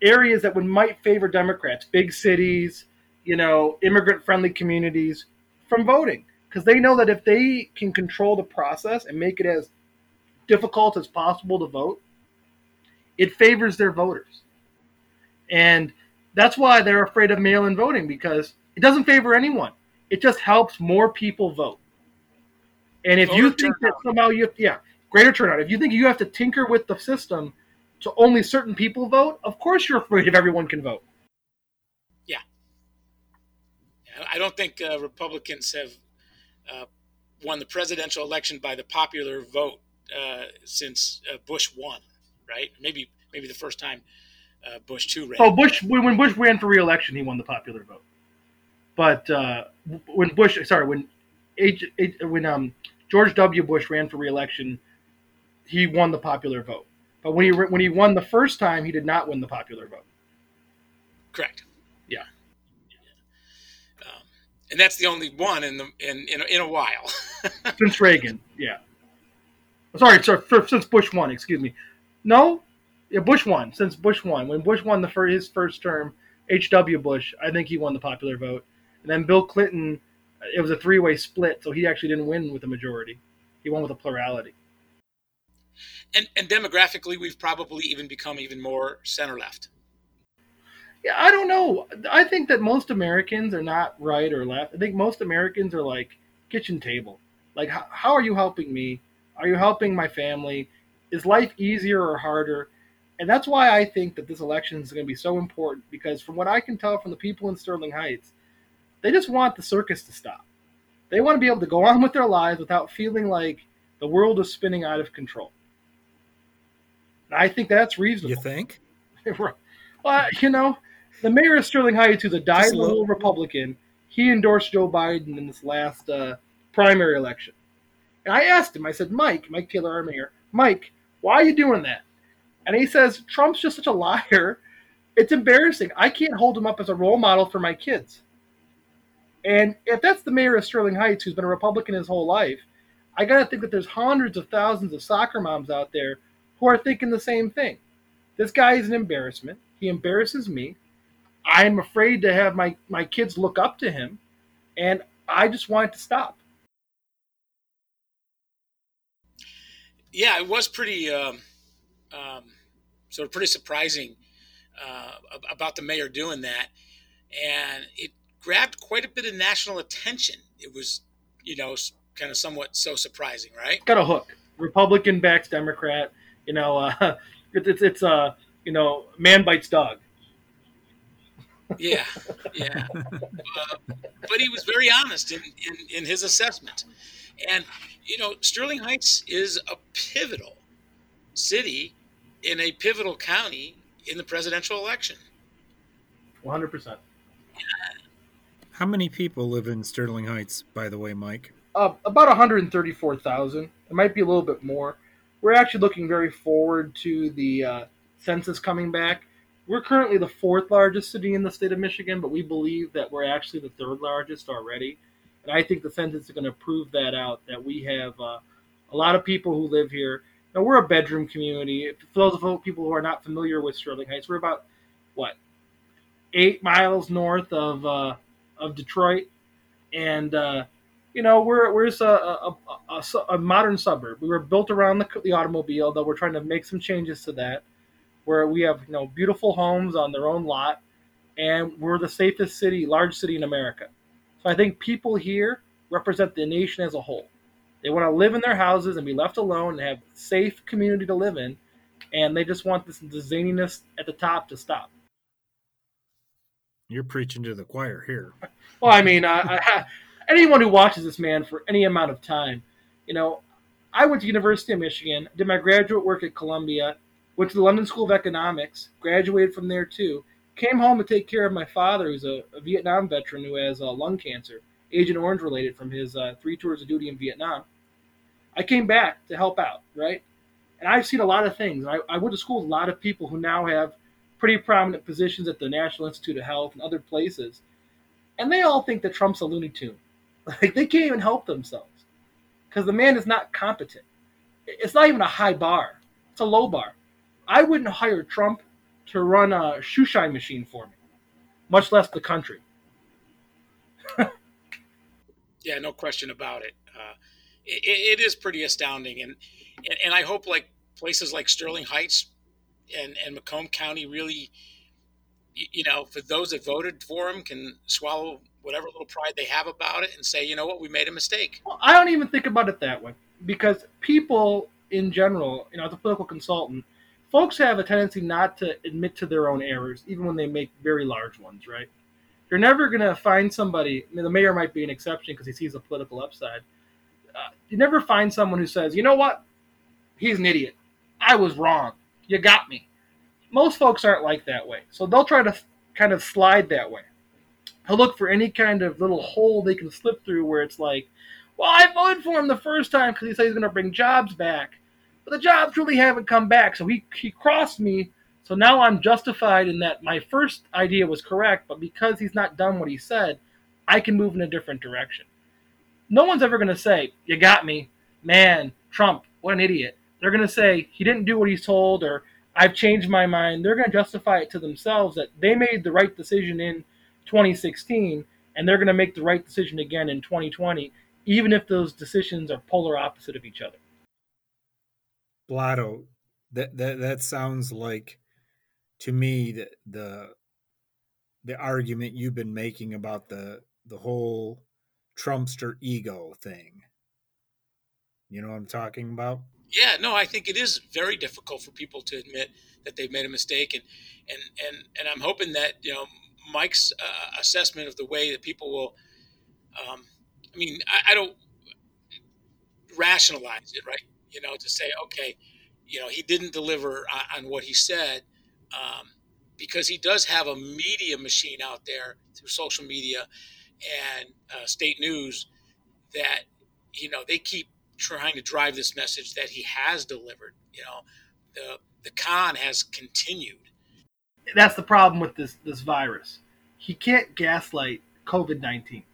S4: areas that would might favor Democrats, big cities, you know, immigrant-friendly communities, from voting, because they know that if they can control the process and make it as difficult as possible to vote, it favors their voters. And that's why they're afraid of mail in voting because it doesn't favor anyone. It just helps more people vote. And if Voter you think turnout. that somehow you, yeah, greater turnout. If you think you have to tinker with the system to only certain people vote, of course you're afraid if everyone can vote.
S3: Yeah. I don't think uh, Republicans have uh, won the presidential election by the popular vote uh, since uh, Bush won, right? Maybe maybe the first time uh, Bush two ran.
S4: Oh, Bush when Bush ran for reelection, he won the popular vote. But uh, when Bush, sorry, when H, H, when um, George W. Bush ran for reelection, he won the popular vote. But when he when he won the first time, he did not win the popular vote.
S3: Correct.
S4: Yeah.
S3: Um, and that's the only one in the in in, in a while.
S4: since Reagan, yeah. Sorry, sorry, for, since Bush won. Excuse me. No, yeah, Bush won since Bush won. When Bush won the for his first term, H.W. Bush, I think he won the popular vote. And then Bill Clinton, it was a three way split, so he actually didn't win with a majority. He won with a plurality.
S3: And, and demographically, we've probably even become even more center left.
S4: Yeah, I don't know. I think that most Americans are not right or left. I think most Americans are like kitchen table. Like, how, how are you helping me? Are you helping my family? Is life easier or harder? And that's why I think that this election is going to be so important because, from what I can tell from the people in Sterling Heights, they just want the circus to stop. They want to be able to go on with their lives without feeling like the world is spinning out of control. I think that's reasonable.
S1: You think?
S4: well, you know, the mayor of Sterling Heights, who's a dyed-little Republican, he endorsed Joe Biden in this last uh, primary election. And I asked him, I said, Mike, Mike Taylor, our mayor, Mike, why are you doing that? And he says, Trump's just such a liar. It's embarrassing. I can't hold him up as a role model for my kids. And if that's the mayor of Sterling Heights, who's been a Republican his whole life, I got to think that there's hundreds of thousands of soccer moms out there who are thinking the same thing. This guy is an embarrassment. He embarrasses me. I'm afraid to have my, my kids look up to him. And I just want it to stop.
S3: Yeah, it was pretty. Um um, sort of pretty surprising uh, about the mayor doing that, and it grabbed quite a bit of national attention. It was, you know, kind of somewhat so surprising, right?
S4: Got a hook. Republican backs Democrat. You know, uh, it's it's, it's uh, you know, man bites dog.
S3: yeah, yeah. Uh, but he was very honest in, in, in his assessment. And, you know, Sterling Heights is a pivotal city in a pivotal county in the presidential election.
S4: 100%.
S1: How many people live in Sterling Heights, by the way, Mike?
S4: Uh, about 134,000. It might be a little bit more. We're actually looking very forward to the uh, census coming back. We're currently the fourth largest city in the state of Michigan, but we believe that we're actually the third largest already. And I think the census is going to prove that out that we have uh, a lot of people who live here now, we're a bedroom community. For those of people who are not familiar with Sterling Heights, we're about what eight miles north of uh, of Detroit, and uh, you know we're we're a, a, a, a, modern suburb. We were built around the, the automobile, though we're trying to make some changes to that, where we have you know beautiful homes on their own lot, and we're the safest city, large city in America. So I think people here represent the nation as a whole. They want to live in their houses and be left alone and have safe community to live in, and they just want this zaniness at the top to stop.
S1: You're preaching to the choir here.
S4: well, I mean, uh, I, anyone who watches this man for any amount of time, you know, I went to University of Michigan, did my graduate work at Columbia, went to the London School of Economics, graduated from there too, Came home to take care of my father, who's a, a Vietnam veteran who has uh, lung cancer, Agent Orange related from his uh, three tours of duty in Vietnam. I came back to help out, right? And I've seen a lot of things. I, I went to school with a lot of people who now have pretty prominent positions at the National Institute of Health and other places. And they all think that Trump's a Looney Tune. Like they can't even help themselves because the man is not competent. It's not even a high bar, it's a low bar. I wouldn't hire Trump to run a shoe shine machine for me, much less the country.
S3: yeah, no question about it. Uh, it. It is pretty astounding, and and I hope like places like Sterling Heights and and Macomb County really, you know, for those that voted for him, can swallow whatever little pride they have about it and say, you know what, we made a mistake.
S4: Well, I don't even think about it that way because people in general, you know, as a political consultant, folks have a tendency not to admit to their own errors, even when they make very large ones, right? You're never going to find somebody, I mean, the mayor might be an exception because he sees a political upside. Uh, you never find someone who says, you know what? He's an idiot. I was wrong. You got me. Most folks aren't like that way. So they'll try to kind of slide that way. They'll look for any kind of little hole they can slip through where it's like, well, I voted for him the first time because he said he's going to bring jobs back. But the jobs really haven't come back. So he, he crossed me. So now I'm justified in that my first idea was correct. But because he's not done what he said, I can move in a different direction. No one's ever going to say, You got me. Man, Trump, what an idiot. They're going to say, He didn't do what he's told, or I've changed my mind. They're going to justify it to themselves that they made the right decision in 2016 and they're going to make the right decision again in 2020, even if those decisions are polar opposite of each other.
S1: Blotto, that that that sounds like to me the the the argument you've been making about the the whole Trumpster ego thing. You know what I'm talking about?
S3: Yeah, no, I think it is very difficult for people to admit that they've made a mistake, and and and and I'm hoping that you know Mike's uh, assessment of the way that people will. Um, I mean, I, I don't rationalize it, right? You know, to say, okay, you know, he didn't deliver on, on what he said, um, because he does have a media machine out there through social media and uh, state news that you know they keep trying to drive this message that he has delivered. You know, the the con has continued.
S4: That's the problem with this this virus. He can't gaslight COVID nineteen.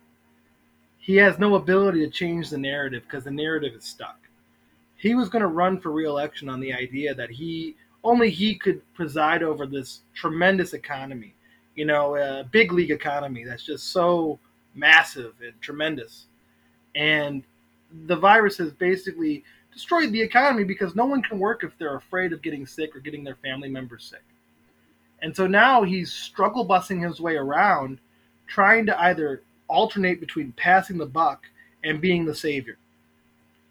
S4: He has no ability to change the narrative because the narrative is stuck. He was going to run for reelection on the idea that he only he could preside over this tremendous economy, you know, a big league economy that's just so massive and tremendous. And the virus has basically destroyed the economy because no one can work if they're afraid of getting sick or getting their family members sick. And so now he's struggle busing his way around, trying to either alternate between passing the buck and being the savior.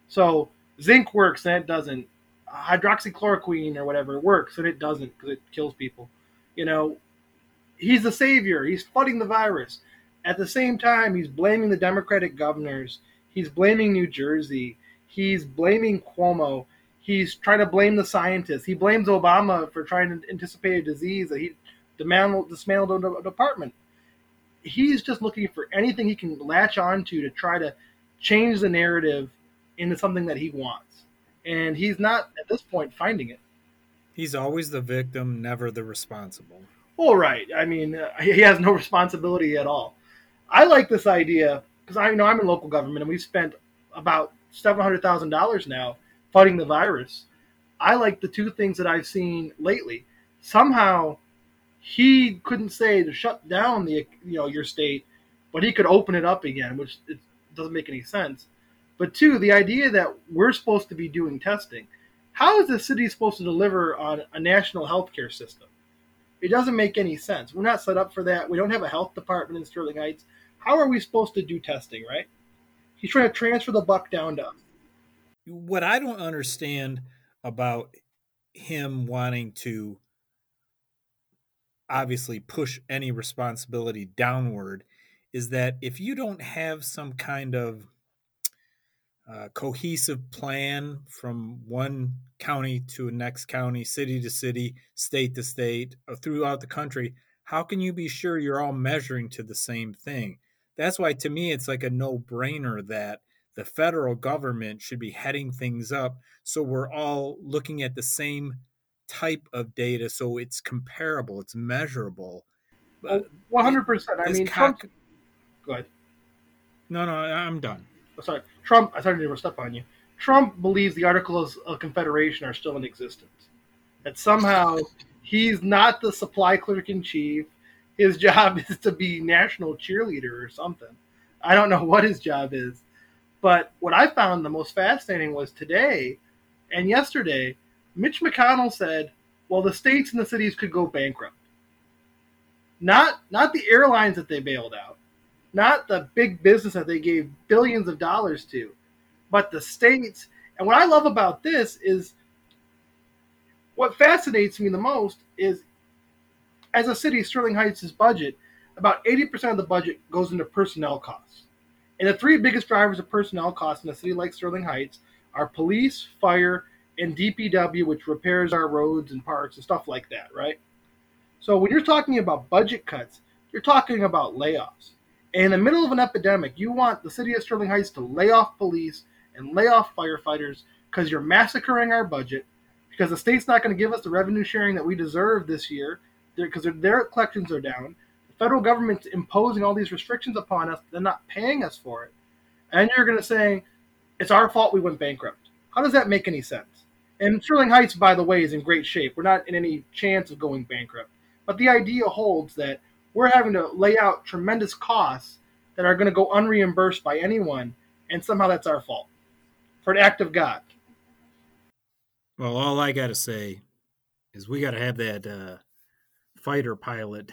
S4: So zinc works and it doesn't. Hydroxychloroquine or whatever works and it doesn't because it kills people. You know, he's the savior. He's fighting the virus. At the same time, he's blaming the Democratic governors He's blaming New Jersey. He's blaming Cuomo. He's trying to blame the scientists. He blames Obama for trying to anticipate a disease that he dismantled, dismantled a department. He's just looking for anything he can latch onto to try to change the narrative into something that he wants. And he's not, at this point, finding it.
S1: He's always the victim, never the responsible.
S4: Well, right. I mean, uh, he has no responsibility at all. I like this idea because I know I'm in local government and we've spent about seven hundred thousand dollars now fighting the virus. I like the two things that I've seen lately. Somehow, he couldn't say to shut down the you know your state, but he could open it up again, which it doesn't make any sense. But two, the idea that we're supposed to be doing testing. How is the city supposed to deliver on a national healthcare system? It doesn't make any sense. We're not set up for that. We don't have a health department in Sterling Heights how are we supposed to do testing, right? He's trying to transfer the buck down to us.
S1: What I don't understand about him wanting to obviously push any responsibility downward is that if you don't have some kind of uh, cohesive plan from one county to a next county, city to city, state to state, uh, throughout the country, how can you be sure you're all measuring to the same thing? That's why to me it's like a no-brainer that the federal government should be heading things up so we're all looking at the same type of data so it's comparable, it's measurable.
S4: Oh, one hundred percent. I mean, Trump. Go ahead.
S1: No, no, I'm done.
S4: Oh, sorry, Trump. I started to step on you. Trump believes the Articles of Confederation are still in existence. That somehow he's not the supply clerk in chief. His job is to be national cheerleader or something. I don't know what his job is. But what I found the most fascinating was today and yesterday, Mitch McConnell said, well, the states and the cities could go bankrupt. Not not the airlines that they bailed out, not the big business that they gave billions of dollars to, but the states. And what I love about this is what fascinates me the most is as a city, Sterling Heights' budget, about 80% of the budget goes into personnel costs. And the three biggest drivers of personnel costs in a city like Sterling Heights are police, fire, and DPW, which repairs our roads and parks and stuff like that, right? So when you're talking about budget cuts, you're talking about layoffs. And in the middle of an epidemic, you want the city of Sterling Heights to lay off police and lay off firefighters because you're massacring our budget, because the state's not going to give us the revenue sharing that we deserve this year, because their, their collections are down. Federal government's imposing all these restrictions upon us. They're not paying us for it. And you're going to say, it's our fault we went bankrupt. How does that make any sense? And Sterling Heights, by the way, is in great shape. We're not in any chance of going bankrupt. But the idea holds that we're having to lay out tremendous costs that are going to go unreimbursed by anyone, and somehow that's our fault for an act of God.
S1: Well, all I got to say is we got to have that uh, fighter pilot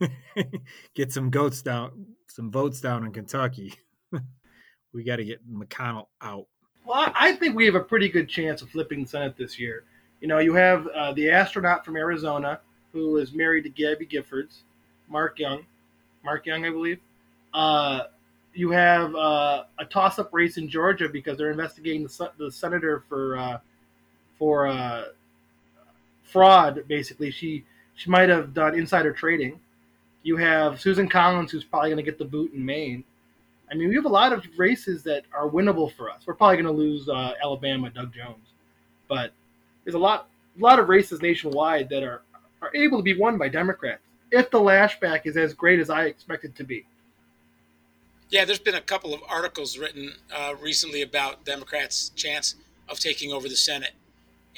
S1: get some goats down, some votes down in Kentucky. we got to get McConnell out.
S4: Well, I think we have a pretty good chance of flipping the Senate this year. You know, you have uh, the astronaut from Arizona who is married to Gabby Giffords, Mark Young, Mark Young, I believe. Uh, you have uh, a toss-up race in Georgia because they're investigating the, the senator for uh, for uh, fraud. Basically, she she might have done insider trading. You have Susan Collins, who's probably going to get the boot in Maine. I mean, we have a lot of races that are winnable for us. We're probably going to lose uh, Alabama, Doug Jones, but there's a lot, a lot of races nationwide that are are able to be won by Democrats if the lashback is as great as I expect it to be.
S3: Yeah, there's been a couple of articles written uh, recently about Democrats' chance of taking over the Senate,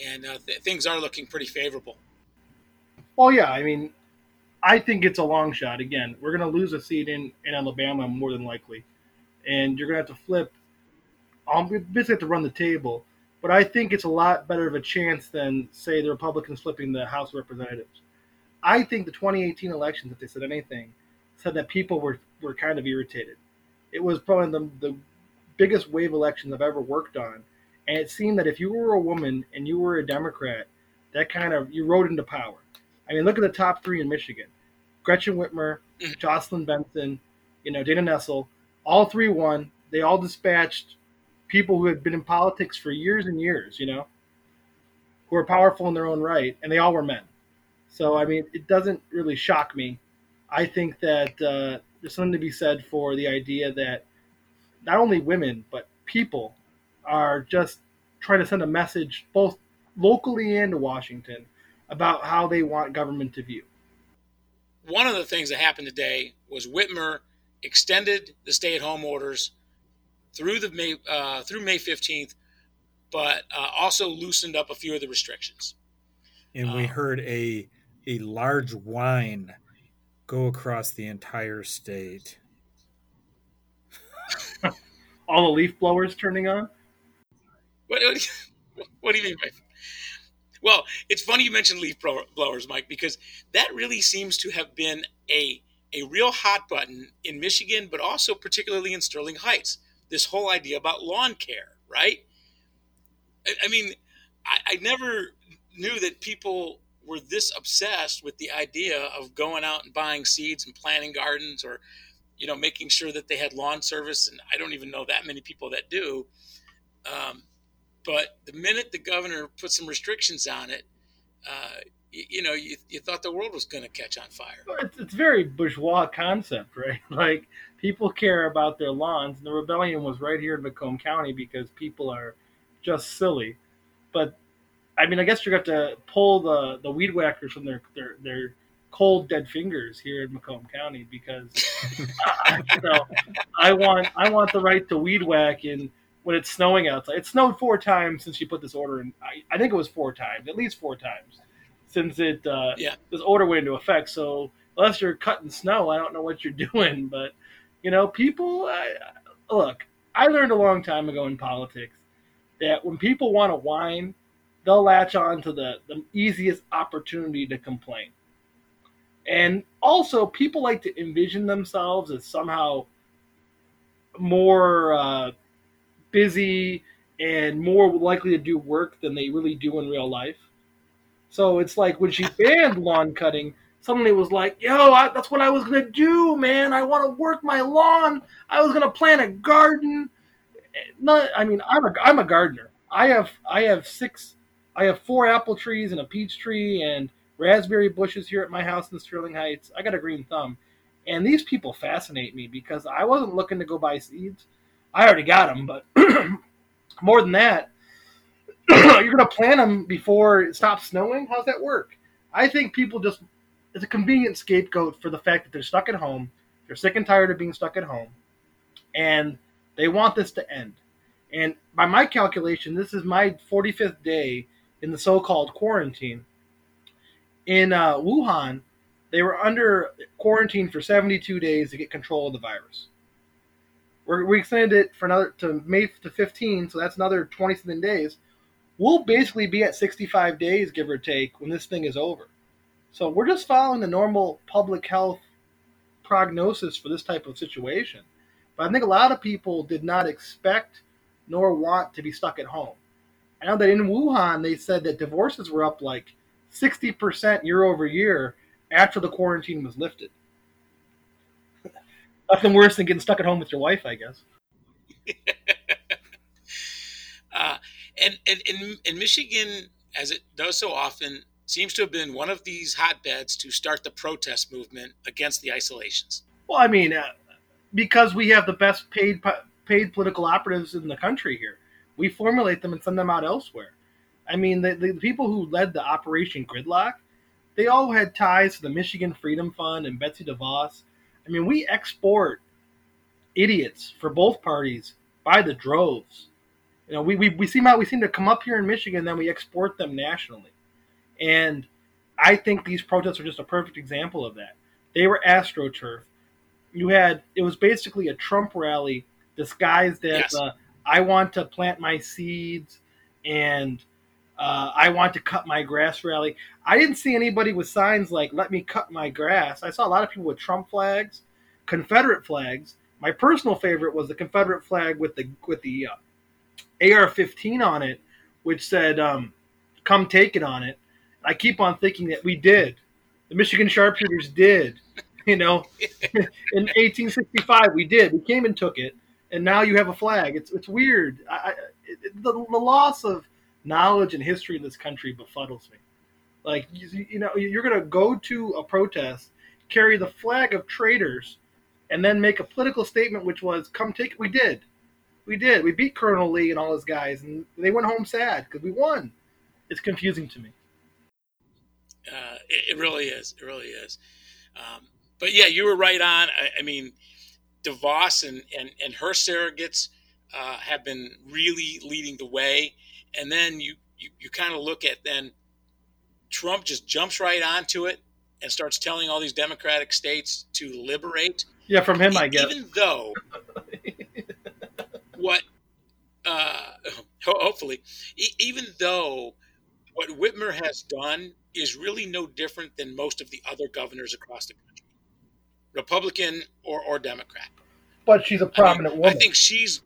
S3: and uh, th- things are looking pretty favorable.
S4: Well, yeah, I mean, I think it's a long shot. Again, we're going to lose a seat in, in Alabama more than likely, and you're going to have to flip. Um, basically have to run the table, but I think it's a lot better of a chance than, say, the Republicans flipping the House of Representatives. I think the 2018 elections, if they said anything, said that people were, were kind of irritated. It was probably the, the biggest wave election I've ever worked on. And it seemed that if you were a woman and you were a Democrat, that kind of, you rode into power. I mean, look at the top three in Michigan Gretchen Whitmer, mm-hmm. Jocelyn Benson, you know, Dana Nessel. All three won. They all dispatched people who had been in politics for years and years, you know, who are powerful in their own right, and they all were men. So, I mean, it doesn't really shock me. I think that uh, there's something to be said for the idea that not only women, but people are just trying to send a message both locally and to Washington about how they want government to view.
S3: One of the things that happened today was Whitmer extended the stay-at-home orders through the May uh, through May fifteenth, but uh, also loosened up a few of the restrictions.
S1: And we um, heard a a large whine go across the entire state.
S4: All the leaf blowers turning on.
S3: What, what do you mean by? Well, it's funny you mentioned leaf blowers, Mike, because that really seems to have been a a real hot button in Michigan, but also particularly in Sterling Heights. This whole idea about lawn care, right? I, I mean, I, I never knew that people were this obsessed with the idea of going out and buying seeds and planting gardens or you know making sure that they had lawn service and i don't even know that many people that do um, but the minute the governor put some restrictions on it, uh, you, you know, you, you thought the world was going to catch on fire.
S4: It's, it's very bourgeois concept, right? Like people care about their lawns. And the rebellion was right here in Macomb County because people are just silly. But I mean, I guess you're going to have to pull the, the weed whackers from their, their, their cold dead fingers here in Macomb County because I, you know, I want I want the right to weed whack in when it's snowing outside. It snowed four times since you put this order in. I, I think it was four times, at least four times, since it uh,
S3: Yeah.
S4: this order went into effect. So unless you're cutting snow, I don't know what you're doing. But you know, people I, look. I learned a long time ago in politics that when people want to whine, they'll latch on to the, the easiest opportunity to complain. And also, people like to envision themselves as somehow more uh, busy and more likely to do work than they really do in real life. So it's like when she banned lawn cutting, suddenly was like, yo, I, that's what I was going to do, man. I want to work my lawn. I was going to plant a garden. Not, I mean, I'm a, I'm a gardener. I have I have six, I have four apple trees and a peach tree and raspberry bushes here at my house in Sterling Heights. I got a green thumb, and these people fascinate me because I wasn't looking to go buy seeds. I already got them, but more than that, you're going to plant them before it stops snowing. How's that work? I think people just it's a convenient scapegoat for the fact that they're stuck at home. They're sick and tired of being stuck at home, and they want this to end. And by my calculation, this is my 45th day in the so-called quarantine. In uh, Wuhan, they were under quarantine for 72 days to get control of the virus. We're, we extended it for another to May to 15, so that's another 27 days. We'll basically be at 65 days, give or take, when this thing is over. So we're just following the normal public health prognosis for this type of situation. But I think a lot of people did not expect nor want to be stuck at home. I know that in Wuhan, they said that divorces were up like 60% year over year after the quarantine was lifted. Nothing worse than getting stuck at home with your wife, I guess.
S3: Uh, and, and Michigan, as it does so often, seems to have been one of these hotbeds to start the protest movement against the isolations.
S4: Well, I mean, uh, because we have the best paid paid political operatives in the country here, we formulate them and send them out elsewhere. I mean, the, the people who led the Operation Gridlock, they all had ties to the Michigan Freedom Fund and Betsy DeVos. I mean, we export idiots for both parties by the droves. You know, we, we, we seem out we seem to come up here in Michigan, then we export them nationally. And I think these protests are just a perfect example of that. They were astroturf. You had it was basically a Trump rally disguised as
S3: Yes.
S4: uh, I want to plant my seeds and uh, I want to cut my grass rally. I didn't see anybody with signs like "Let me cut my grass." I saw a lot of people with Trump flags, Confederate flags. My personal favorite was the Confederate flag with the with the uh, AR-15 on it, which said um, "Come take it" on it. I keep on thinking that we did. The Michigan sharpshooters did. You know, in 1865 we did. We came and took it, and now you have a flag. It's it's weird. I, I, the, the loss of knowledge and history in this country befuddles me. Like you, you know, you're going to go to a protest, carry the flag of traitors, and then make a political statement, which was, "Come take it." We did, we did. We beat Colonel Lee and all his guys, and they went home sad because we won. It's confusing to me.
S3: Uh, it, it really is. It really is. Um, but yeah, you were right on. I, I mean, DeVos and, and, and her surrogates uh, have been really leading the way. And then you, you, you kind of look at then Trump just jumps right onto it and starts telling all these Democratic states to liberate.
S4: Yeah, from him, I guess.
S3: Even though what, uh, ho- hopefully, e- even though what Whitmer has done is really no different than most of the other governors across the country, Republican or, or Democrat.
S4: But she's a
S3: I mean,
S4: prominent woman.
S3: I think she's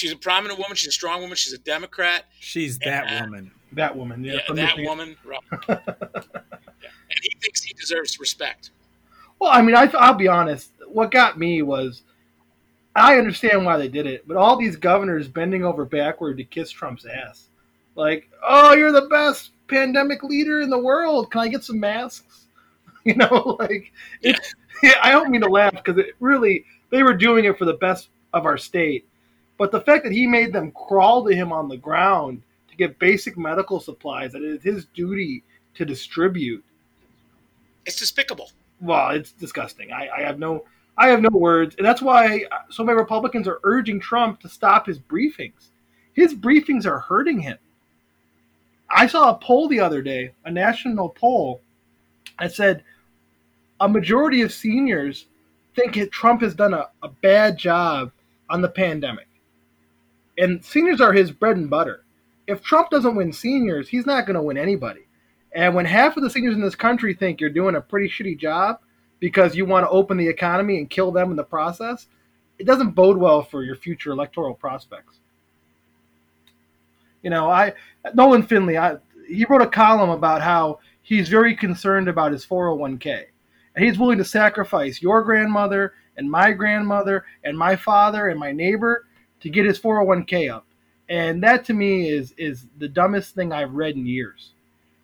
S3: she's a prominent woman. She's a strong woman. She's a Democrat.
S1: She's that
S3: Yeah.
S1: woman.
S4: that woman, yeah,
S3: Yeah, that
S4: Michigan.
S3: woman. right. yeah. And he thinks he deserves respect.
S4: Well, I mean, I, I'll be honest. What got me was I understand why they did it, but all these governors bending over backward to kiss Trump's ass, like, "Oh, you're the best pandemic leader in the world. Can I get some masks? You know, like it's. Yeah. I don't mean to laugh because it really they were doing it for the best of our state, but the fact that he made them crawl to him on the ground to get basic medical supplies that it is his duty to distribute.
S3: It's despicable.
S4: Well, it's disgusting. I, I have no I have no words, and that's why so many Republicans are urging Trump to stop his briefings. His briefings are hurting him. I saw a poll the other day, a national poll, that said a majority of seniors think Trump has done a, a bad job on the pandemic. And seniors are his bread and butter. If Trump doesn't win seniors, he's not going to win anybody. And when half of the seniors in this country think you're doing a pretty shitty job because you want to open the economy and kill them in the process, it doesn't bode well for your future electoral prospects. You know, I Nolan Finley, I, he wrote a column about how he's very concerned about his 401k. And he's willing to sacrifice your grandmother and my grandmother and my father and my neighbor to get his 401k up. And that to me is is the dumbest thing I've read in years.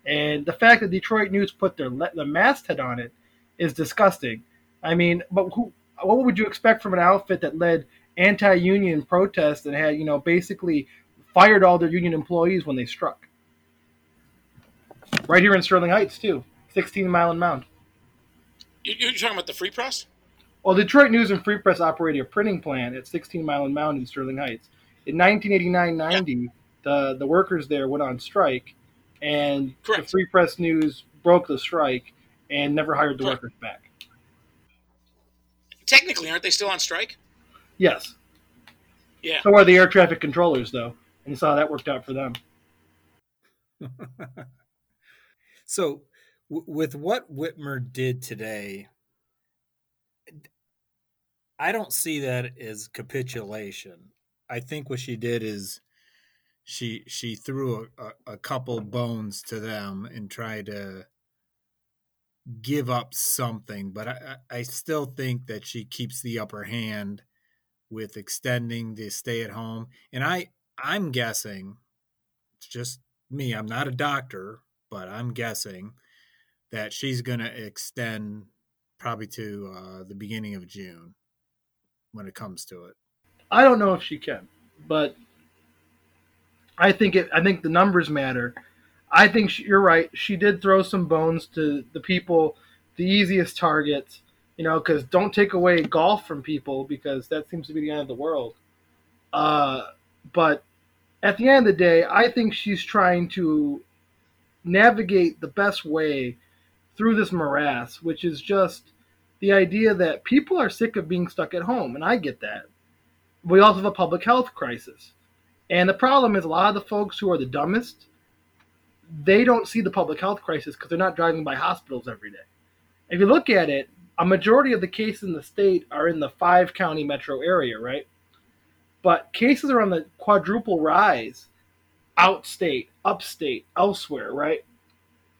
S4: And the fact that Detroit News put their the masthead on it is disgusting. I mean, but who? What would you expect from an outfit that led anti-union protests and had you know basically fired all their union employees when they struck? Right here in Sterling Heights too, 16 Mile and Mound.
S3: You're talking about the Free Press?
S4: Well, Detroit News and Free Press operated a printing plant at 16 Mile and Mound in Sterling Heights. In 1989-90, the the workers there went on strike, and Correct. the Free Press News broke the strike and never hired the Correct. workers back.
S3: Technically, aren't they still on strike?
S4: Yes.
S3: Yeah.
S4: So are the air traffic controllers, though, and you saw that worked out for them.
S1: so, w- with what Whitmer did today, I don't see that as capitulation. I think what she did is she she threw a, a, a couple bones to them and tried to give up something, but I, I still think that she keeps the upper hand with extending the stay at home. And I I'm guessing it's just me, I'm not a doctor, but I'm guessing that she's going to extend probably to uh, the beginning of June when it comes to it.
S4: I don't know if she can, but I think it. I think the numbers matter. I think she, you're right. She did throw some bones to the people, the easiest targets. You know, because don't take away golf from people because that seems to be the end of the world. Uh, but at the end of the day, I think she's trying to navigate the best way through this morass, which is just the idea that people are sick of being stuck at home, and I get that. We also have a public health crisis. And the problem is a lot of the folks who are the dumbest, they don't see the public health crisis because they're not driving by hospitals every day. If you look at it, a majority of the cases in the state are in the five county metro area, right? But cases are on the quadruple rise outstate, upstate, elsewhere, right?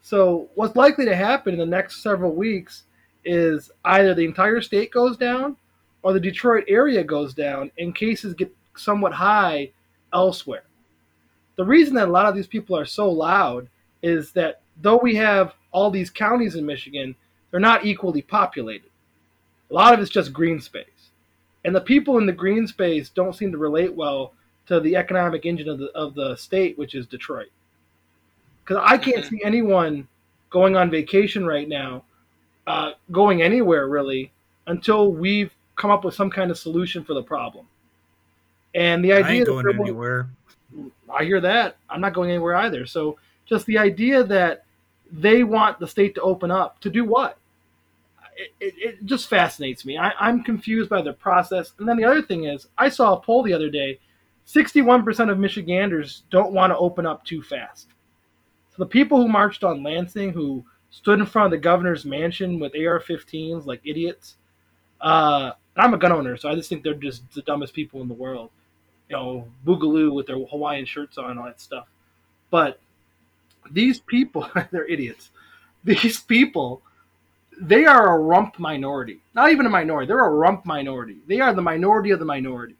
S4: So what's likely to happen in the next several weeks is either the entire state goes down or the Detroit area goes down and cases get somewhat high elsewhere. The reason that a lot of these people are so loud is that though we have all these counties in Michigan, they're not equally populated. A lot of it's just green space. And the people in the green space don't seem to relate well to the economic engine of the, of the state, which is Detroit. Because I can't mm-hmm. see anyone going on vacation right now, uh, going anywhere really, until we've come up with some kind of solution for the problem. And the idea I
S1: ain't going anywhere.
S4: I hear that. I'm not going anywhere either. So just the idea that they want the state to open up to do what? It, it, it just fascinates me. I, am confused by the process. And then the other thing is, I saw a poll the other day 61% of Michiganders don't want to open up too fast. So the people who marched on Lansing, who stood in front of the governor's mansion with AR 15s like idiots, uh, I'm a gun owner, so I just think they're just the dumbest people in the world you know, boogaloo with their Hawaiian shirts on and all that stuff. But these people, they're idiots. These people, they are a rump minority. Not even a minority, they're a rump minority. They are the minority of the minority.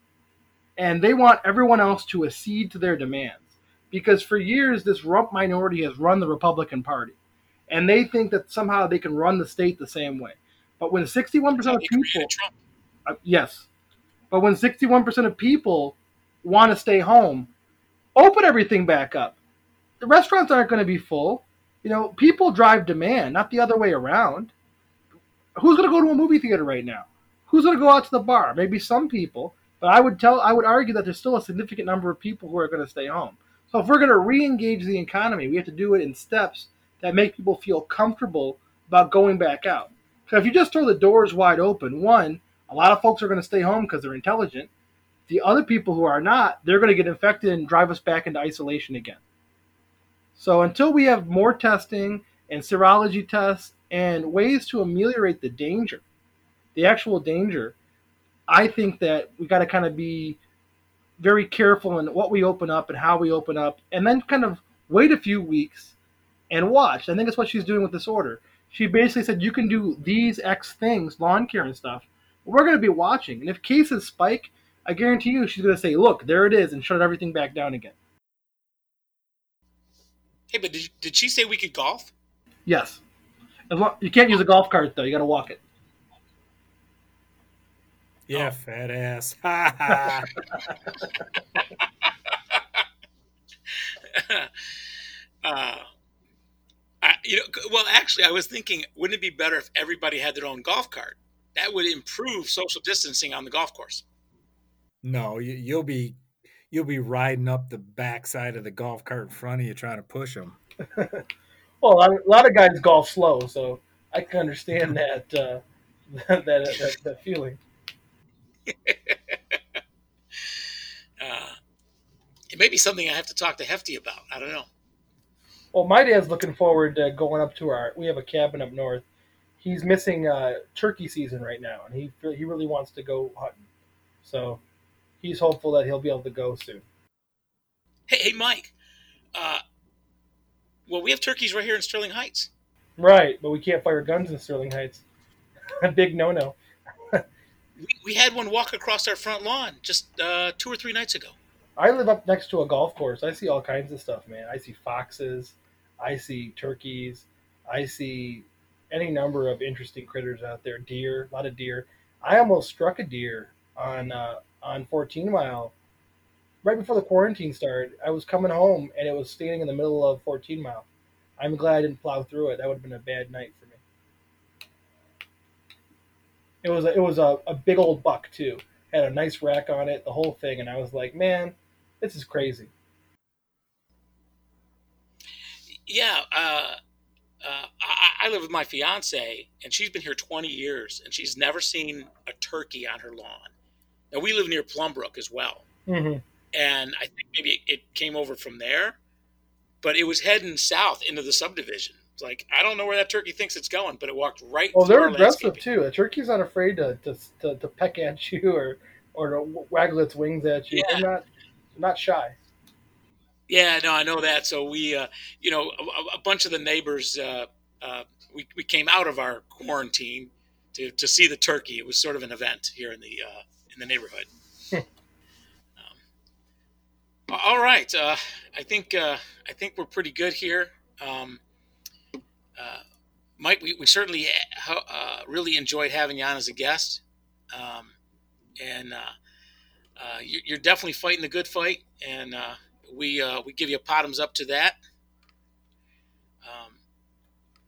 S4: And they want everyone else to accede to their demands. because for years this rump minority has run the Republican Party, and they think that somehow they can run the state the same way. But when 61% of people, uh, yes, but when 61% of people want to stay home, open everything back up. The restaurants aren't going to be full. You know, people drive demand, not the other way around. Who's going to go to a movie theater right now? Who's going to go out to the bar? Maybe some people, but I would tell, I would argue that there's still a significant number of people who are going to stay home. So if we're going to re-engage the economy, we have to do it in steps that make people feel comfortable about going back out. So if you just throw the doors wide open, one, a lot of folks are going to stay home because they're intelligent. The other people who are not, they're going to get infected and drive us back into isolation again. So until we have more testing and serology tests and ways to ameliorate the danger, the actual danger, I think that we got to kind of be very careful in what we open up and how we open up, and then kind of wait a few weeks and watch. I think that's what she's doing with this order. She basically said you can do these X things, lawn care and stuff. We're going to be watching, and if cases spike, I guarantee you she's going to say, "Look, there it is," and shut everything back down again.
S3: Hey, but did, did she say we could golf?
S4: Yes. You can't use a golf cart though. You got to walk it.
S1: Yeah, oh. fat ass.
S3: uh, I, you know, well, actually, I was thinking, wouldn't it be better if everybody had their own golf cart? That would improve social distancing on the golf course.
S1: No, you, you'll be you'll be riding up the backside of the golf cart in front of you trying to push them.
S4: well, a lot of guys golf slow, so I can understand that uh, that, that, that feeling.
S3: uh, it may be something I have to talk to Hefty about. I don't know.
S4: Well, my dad's looking forward to going up to our. We have a cabin up north. He's missing uh, turkey season right now, and he he really wants to go hunting. So he's hopeful that he'll be able to go soon.
S3: Hey, hey, Mike. Uh, well, we have turkeys right here in Sterling Heights.
S4: Right, but we can't fire guns in Sterling Heights. A big no-no
S3: we, we had one walk across our front lawn just uh, two or three nights ago.
S4: I live up next to a golf course. I see all kinds of stuff, man. I see foxes, I see turkeys, I see any number of interesting critters out there. Deer, a lot of deer. I almost struck a deer on uh, on 14 Mile right before the quarantine started. I was coming home and it was standing in the middle of 14 Mile. I'm glad I didn't plow through it. That would have been a bad night for me. It was a, it was a, a big old buck too. Had a nice rack on it, the whole thing, and I was like, man, this is crazy.
S3: Yeah, uh, uh, I, I, live with my fiance, and she's been here 20 years, and she's never seen a turkey on her lawn. Now we live near Plumbrook as well,
S4: mm-hmm.
S3: and I think maybe it came over from there, but it was heading south into the subdivision, it's like I don't know where that turkey thinks it's going, but it walked right.
S4: Well, they're aggressive too. The turkey's not afraid to, to, to, to, peck at you or or to waggle its wings at you. Yeah. They're not not shy.
S3: Yeah, no, I know that. So we, uh, you know, a, a, bunch of the neighbors, uh, uh, we, we came out of our quarantine to, to see the turkey. It was sort of an event here in the uh, in the neighborhood. um, all right, uh, I think uh, I think we're pretty good here. Um, uh, Mike, we, we certainly really enjoyed having you on as a guest. Um, and uh, uh you're definitely fighting the good fight, and uh, we we give you a bottoms up to that. Um,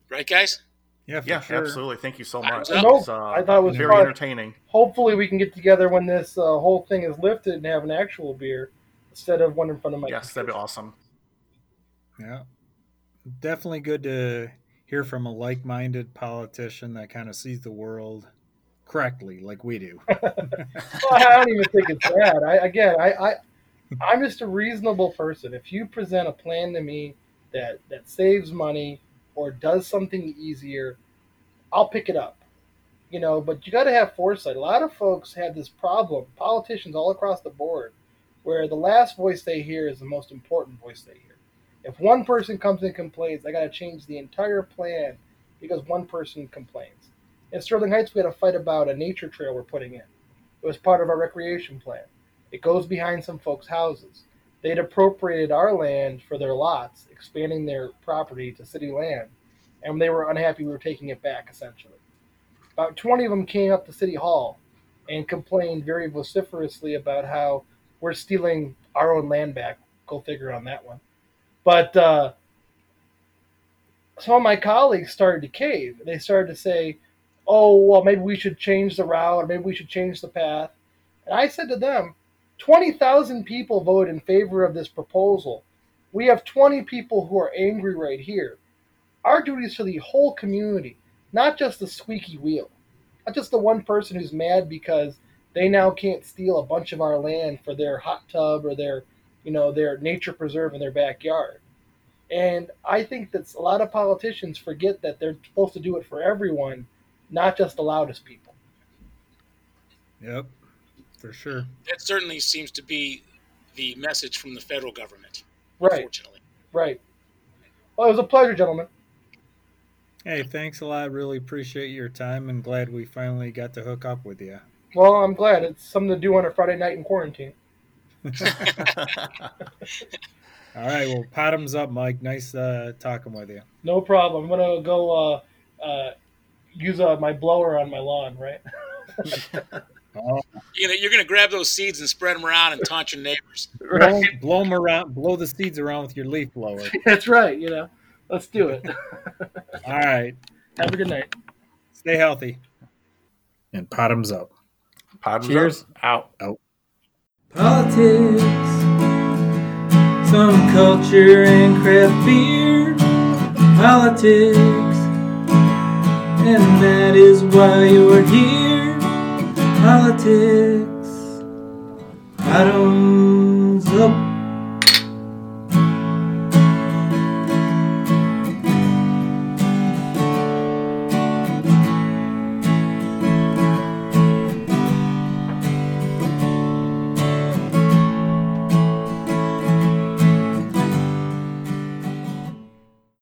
S3: right, guys?
S2: Yeah, yeah, sure. absolutely. Thank you so much.
S4: I, was, I thought it was
S2: very fun. entertaining.
S4: Hopefully, we can get together when this whole thing is lifted and have an actual beer instead of one in front of my.
S2: Yes, that'd be awesome.
S1: Yeah, definitely good to hear from a like-minded politician that kind of sees the world correctly, like we do.
S4: well, I don't even think it's that. I again, I, I, I'm just a reasonable person. If you present a plan to me that that saves money or does something easier, I'll pick it up. You know, but you got to have foresight. A lot of folks have this problem. Politicians all across the board, where the last voice they hear is the most important voice they hear. If one person comes and complains, I got to change the entire plan because one person complains. In Sterling Heights, we had a fight about a nature trail we're putting in. It was part of our recreation plan. It goes behind some folks' houses. they'd appropriated our land for their lots, expanding their property to city land, and they were unhappy we were taking it back, essentially. About 20 of them came up to City Hall and complained very vociferously about how we're stealing our own land back. Go figure on that one. But uh, some of my colleagues started to cave. They started to say, oh, well, maybe we should change the route, or maybe we should change the path. And I said to them, 20,000 people voted in favor of this proposal. We have 20 people who are angry right here. Our duty is for the whole community, not just the squeaky wheel. Not just the one person who's mad because they now can't steal a bunch of our land for their hot tub or their, you know, their nature preserve in their backyard. And I think that a lot of politicians forget that they're supposed to do it for everyone, not just the loudest people.
S1: Yep, for sure.
S3: That certainly seems to be the message from the federal government.
S4: Right.
S3: Unfortunately.
S4: Right. Well, it was a pleasure, gentlemen.
S1: Hey, thanks a lot. Really appreciate your time and glad we finally got to hook up with you.
S4: Well, I'm glad. It's something to do on a Friday night in quarantine.
S1: All right. Well, bottoms up, Mike. Nice uh, talking with you.
S4: No problem. I'm gonna go uh, uh, use uh, my blower on my lawn, right?
S1: Oh,
S3: You know, you're gonna grab those seeds and spread them around and taunt your neighbors.
S1: Right. blow, them around. Blow the seeds around with your leaf blower.
S4: That's right. You know, let's do it.
S1: All right.
S4: Have a good night.
S1: Stay healthy. And bottoms up.
S2: Bottoms
S1: Cheers.
S2: up.
S1: Out. Out.
S5: Politics, some culture and craft beer. Politics, and that is why you're here. Politics, bottoms up.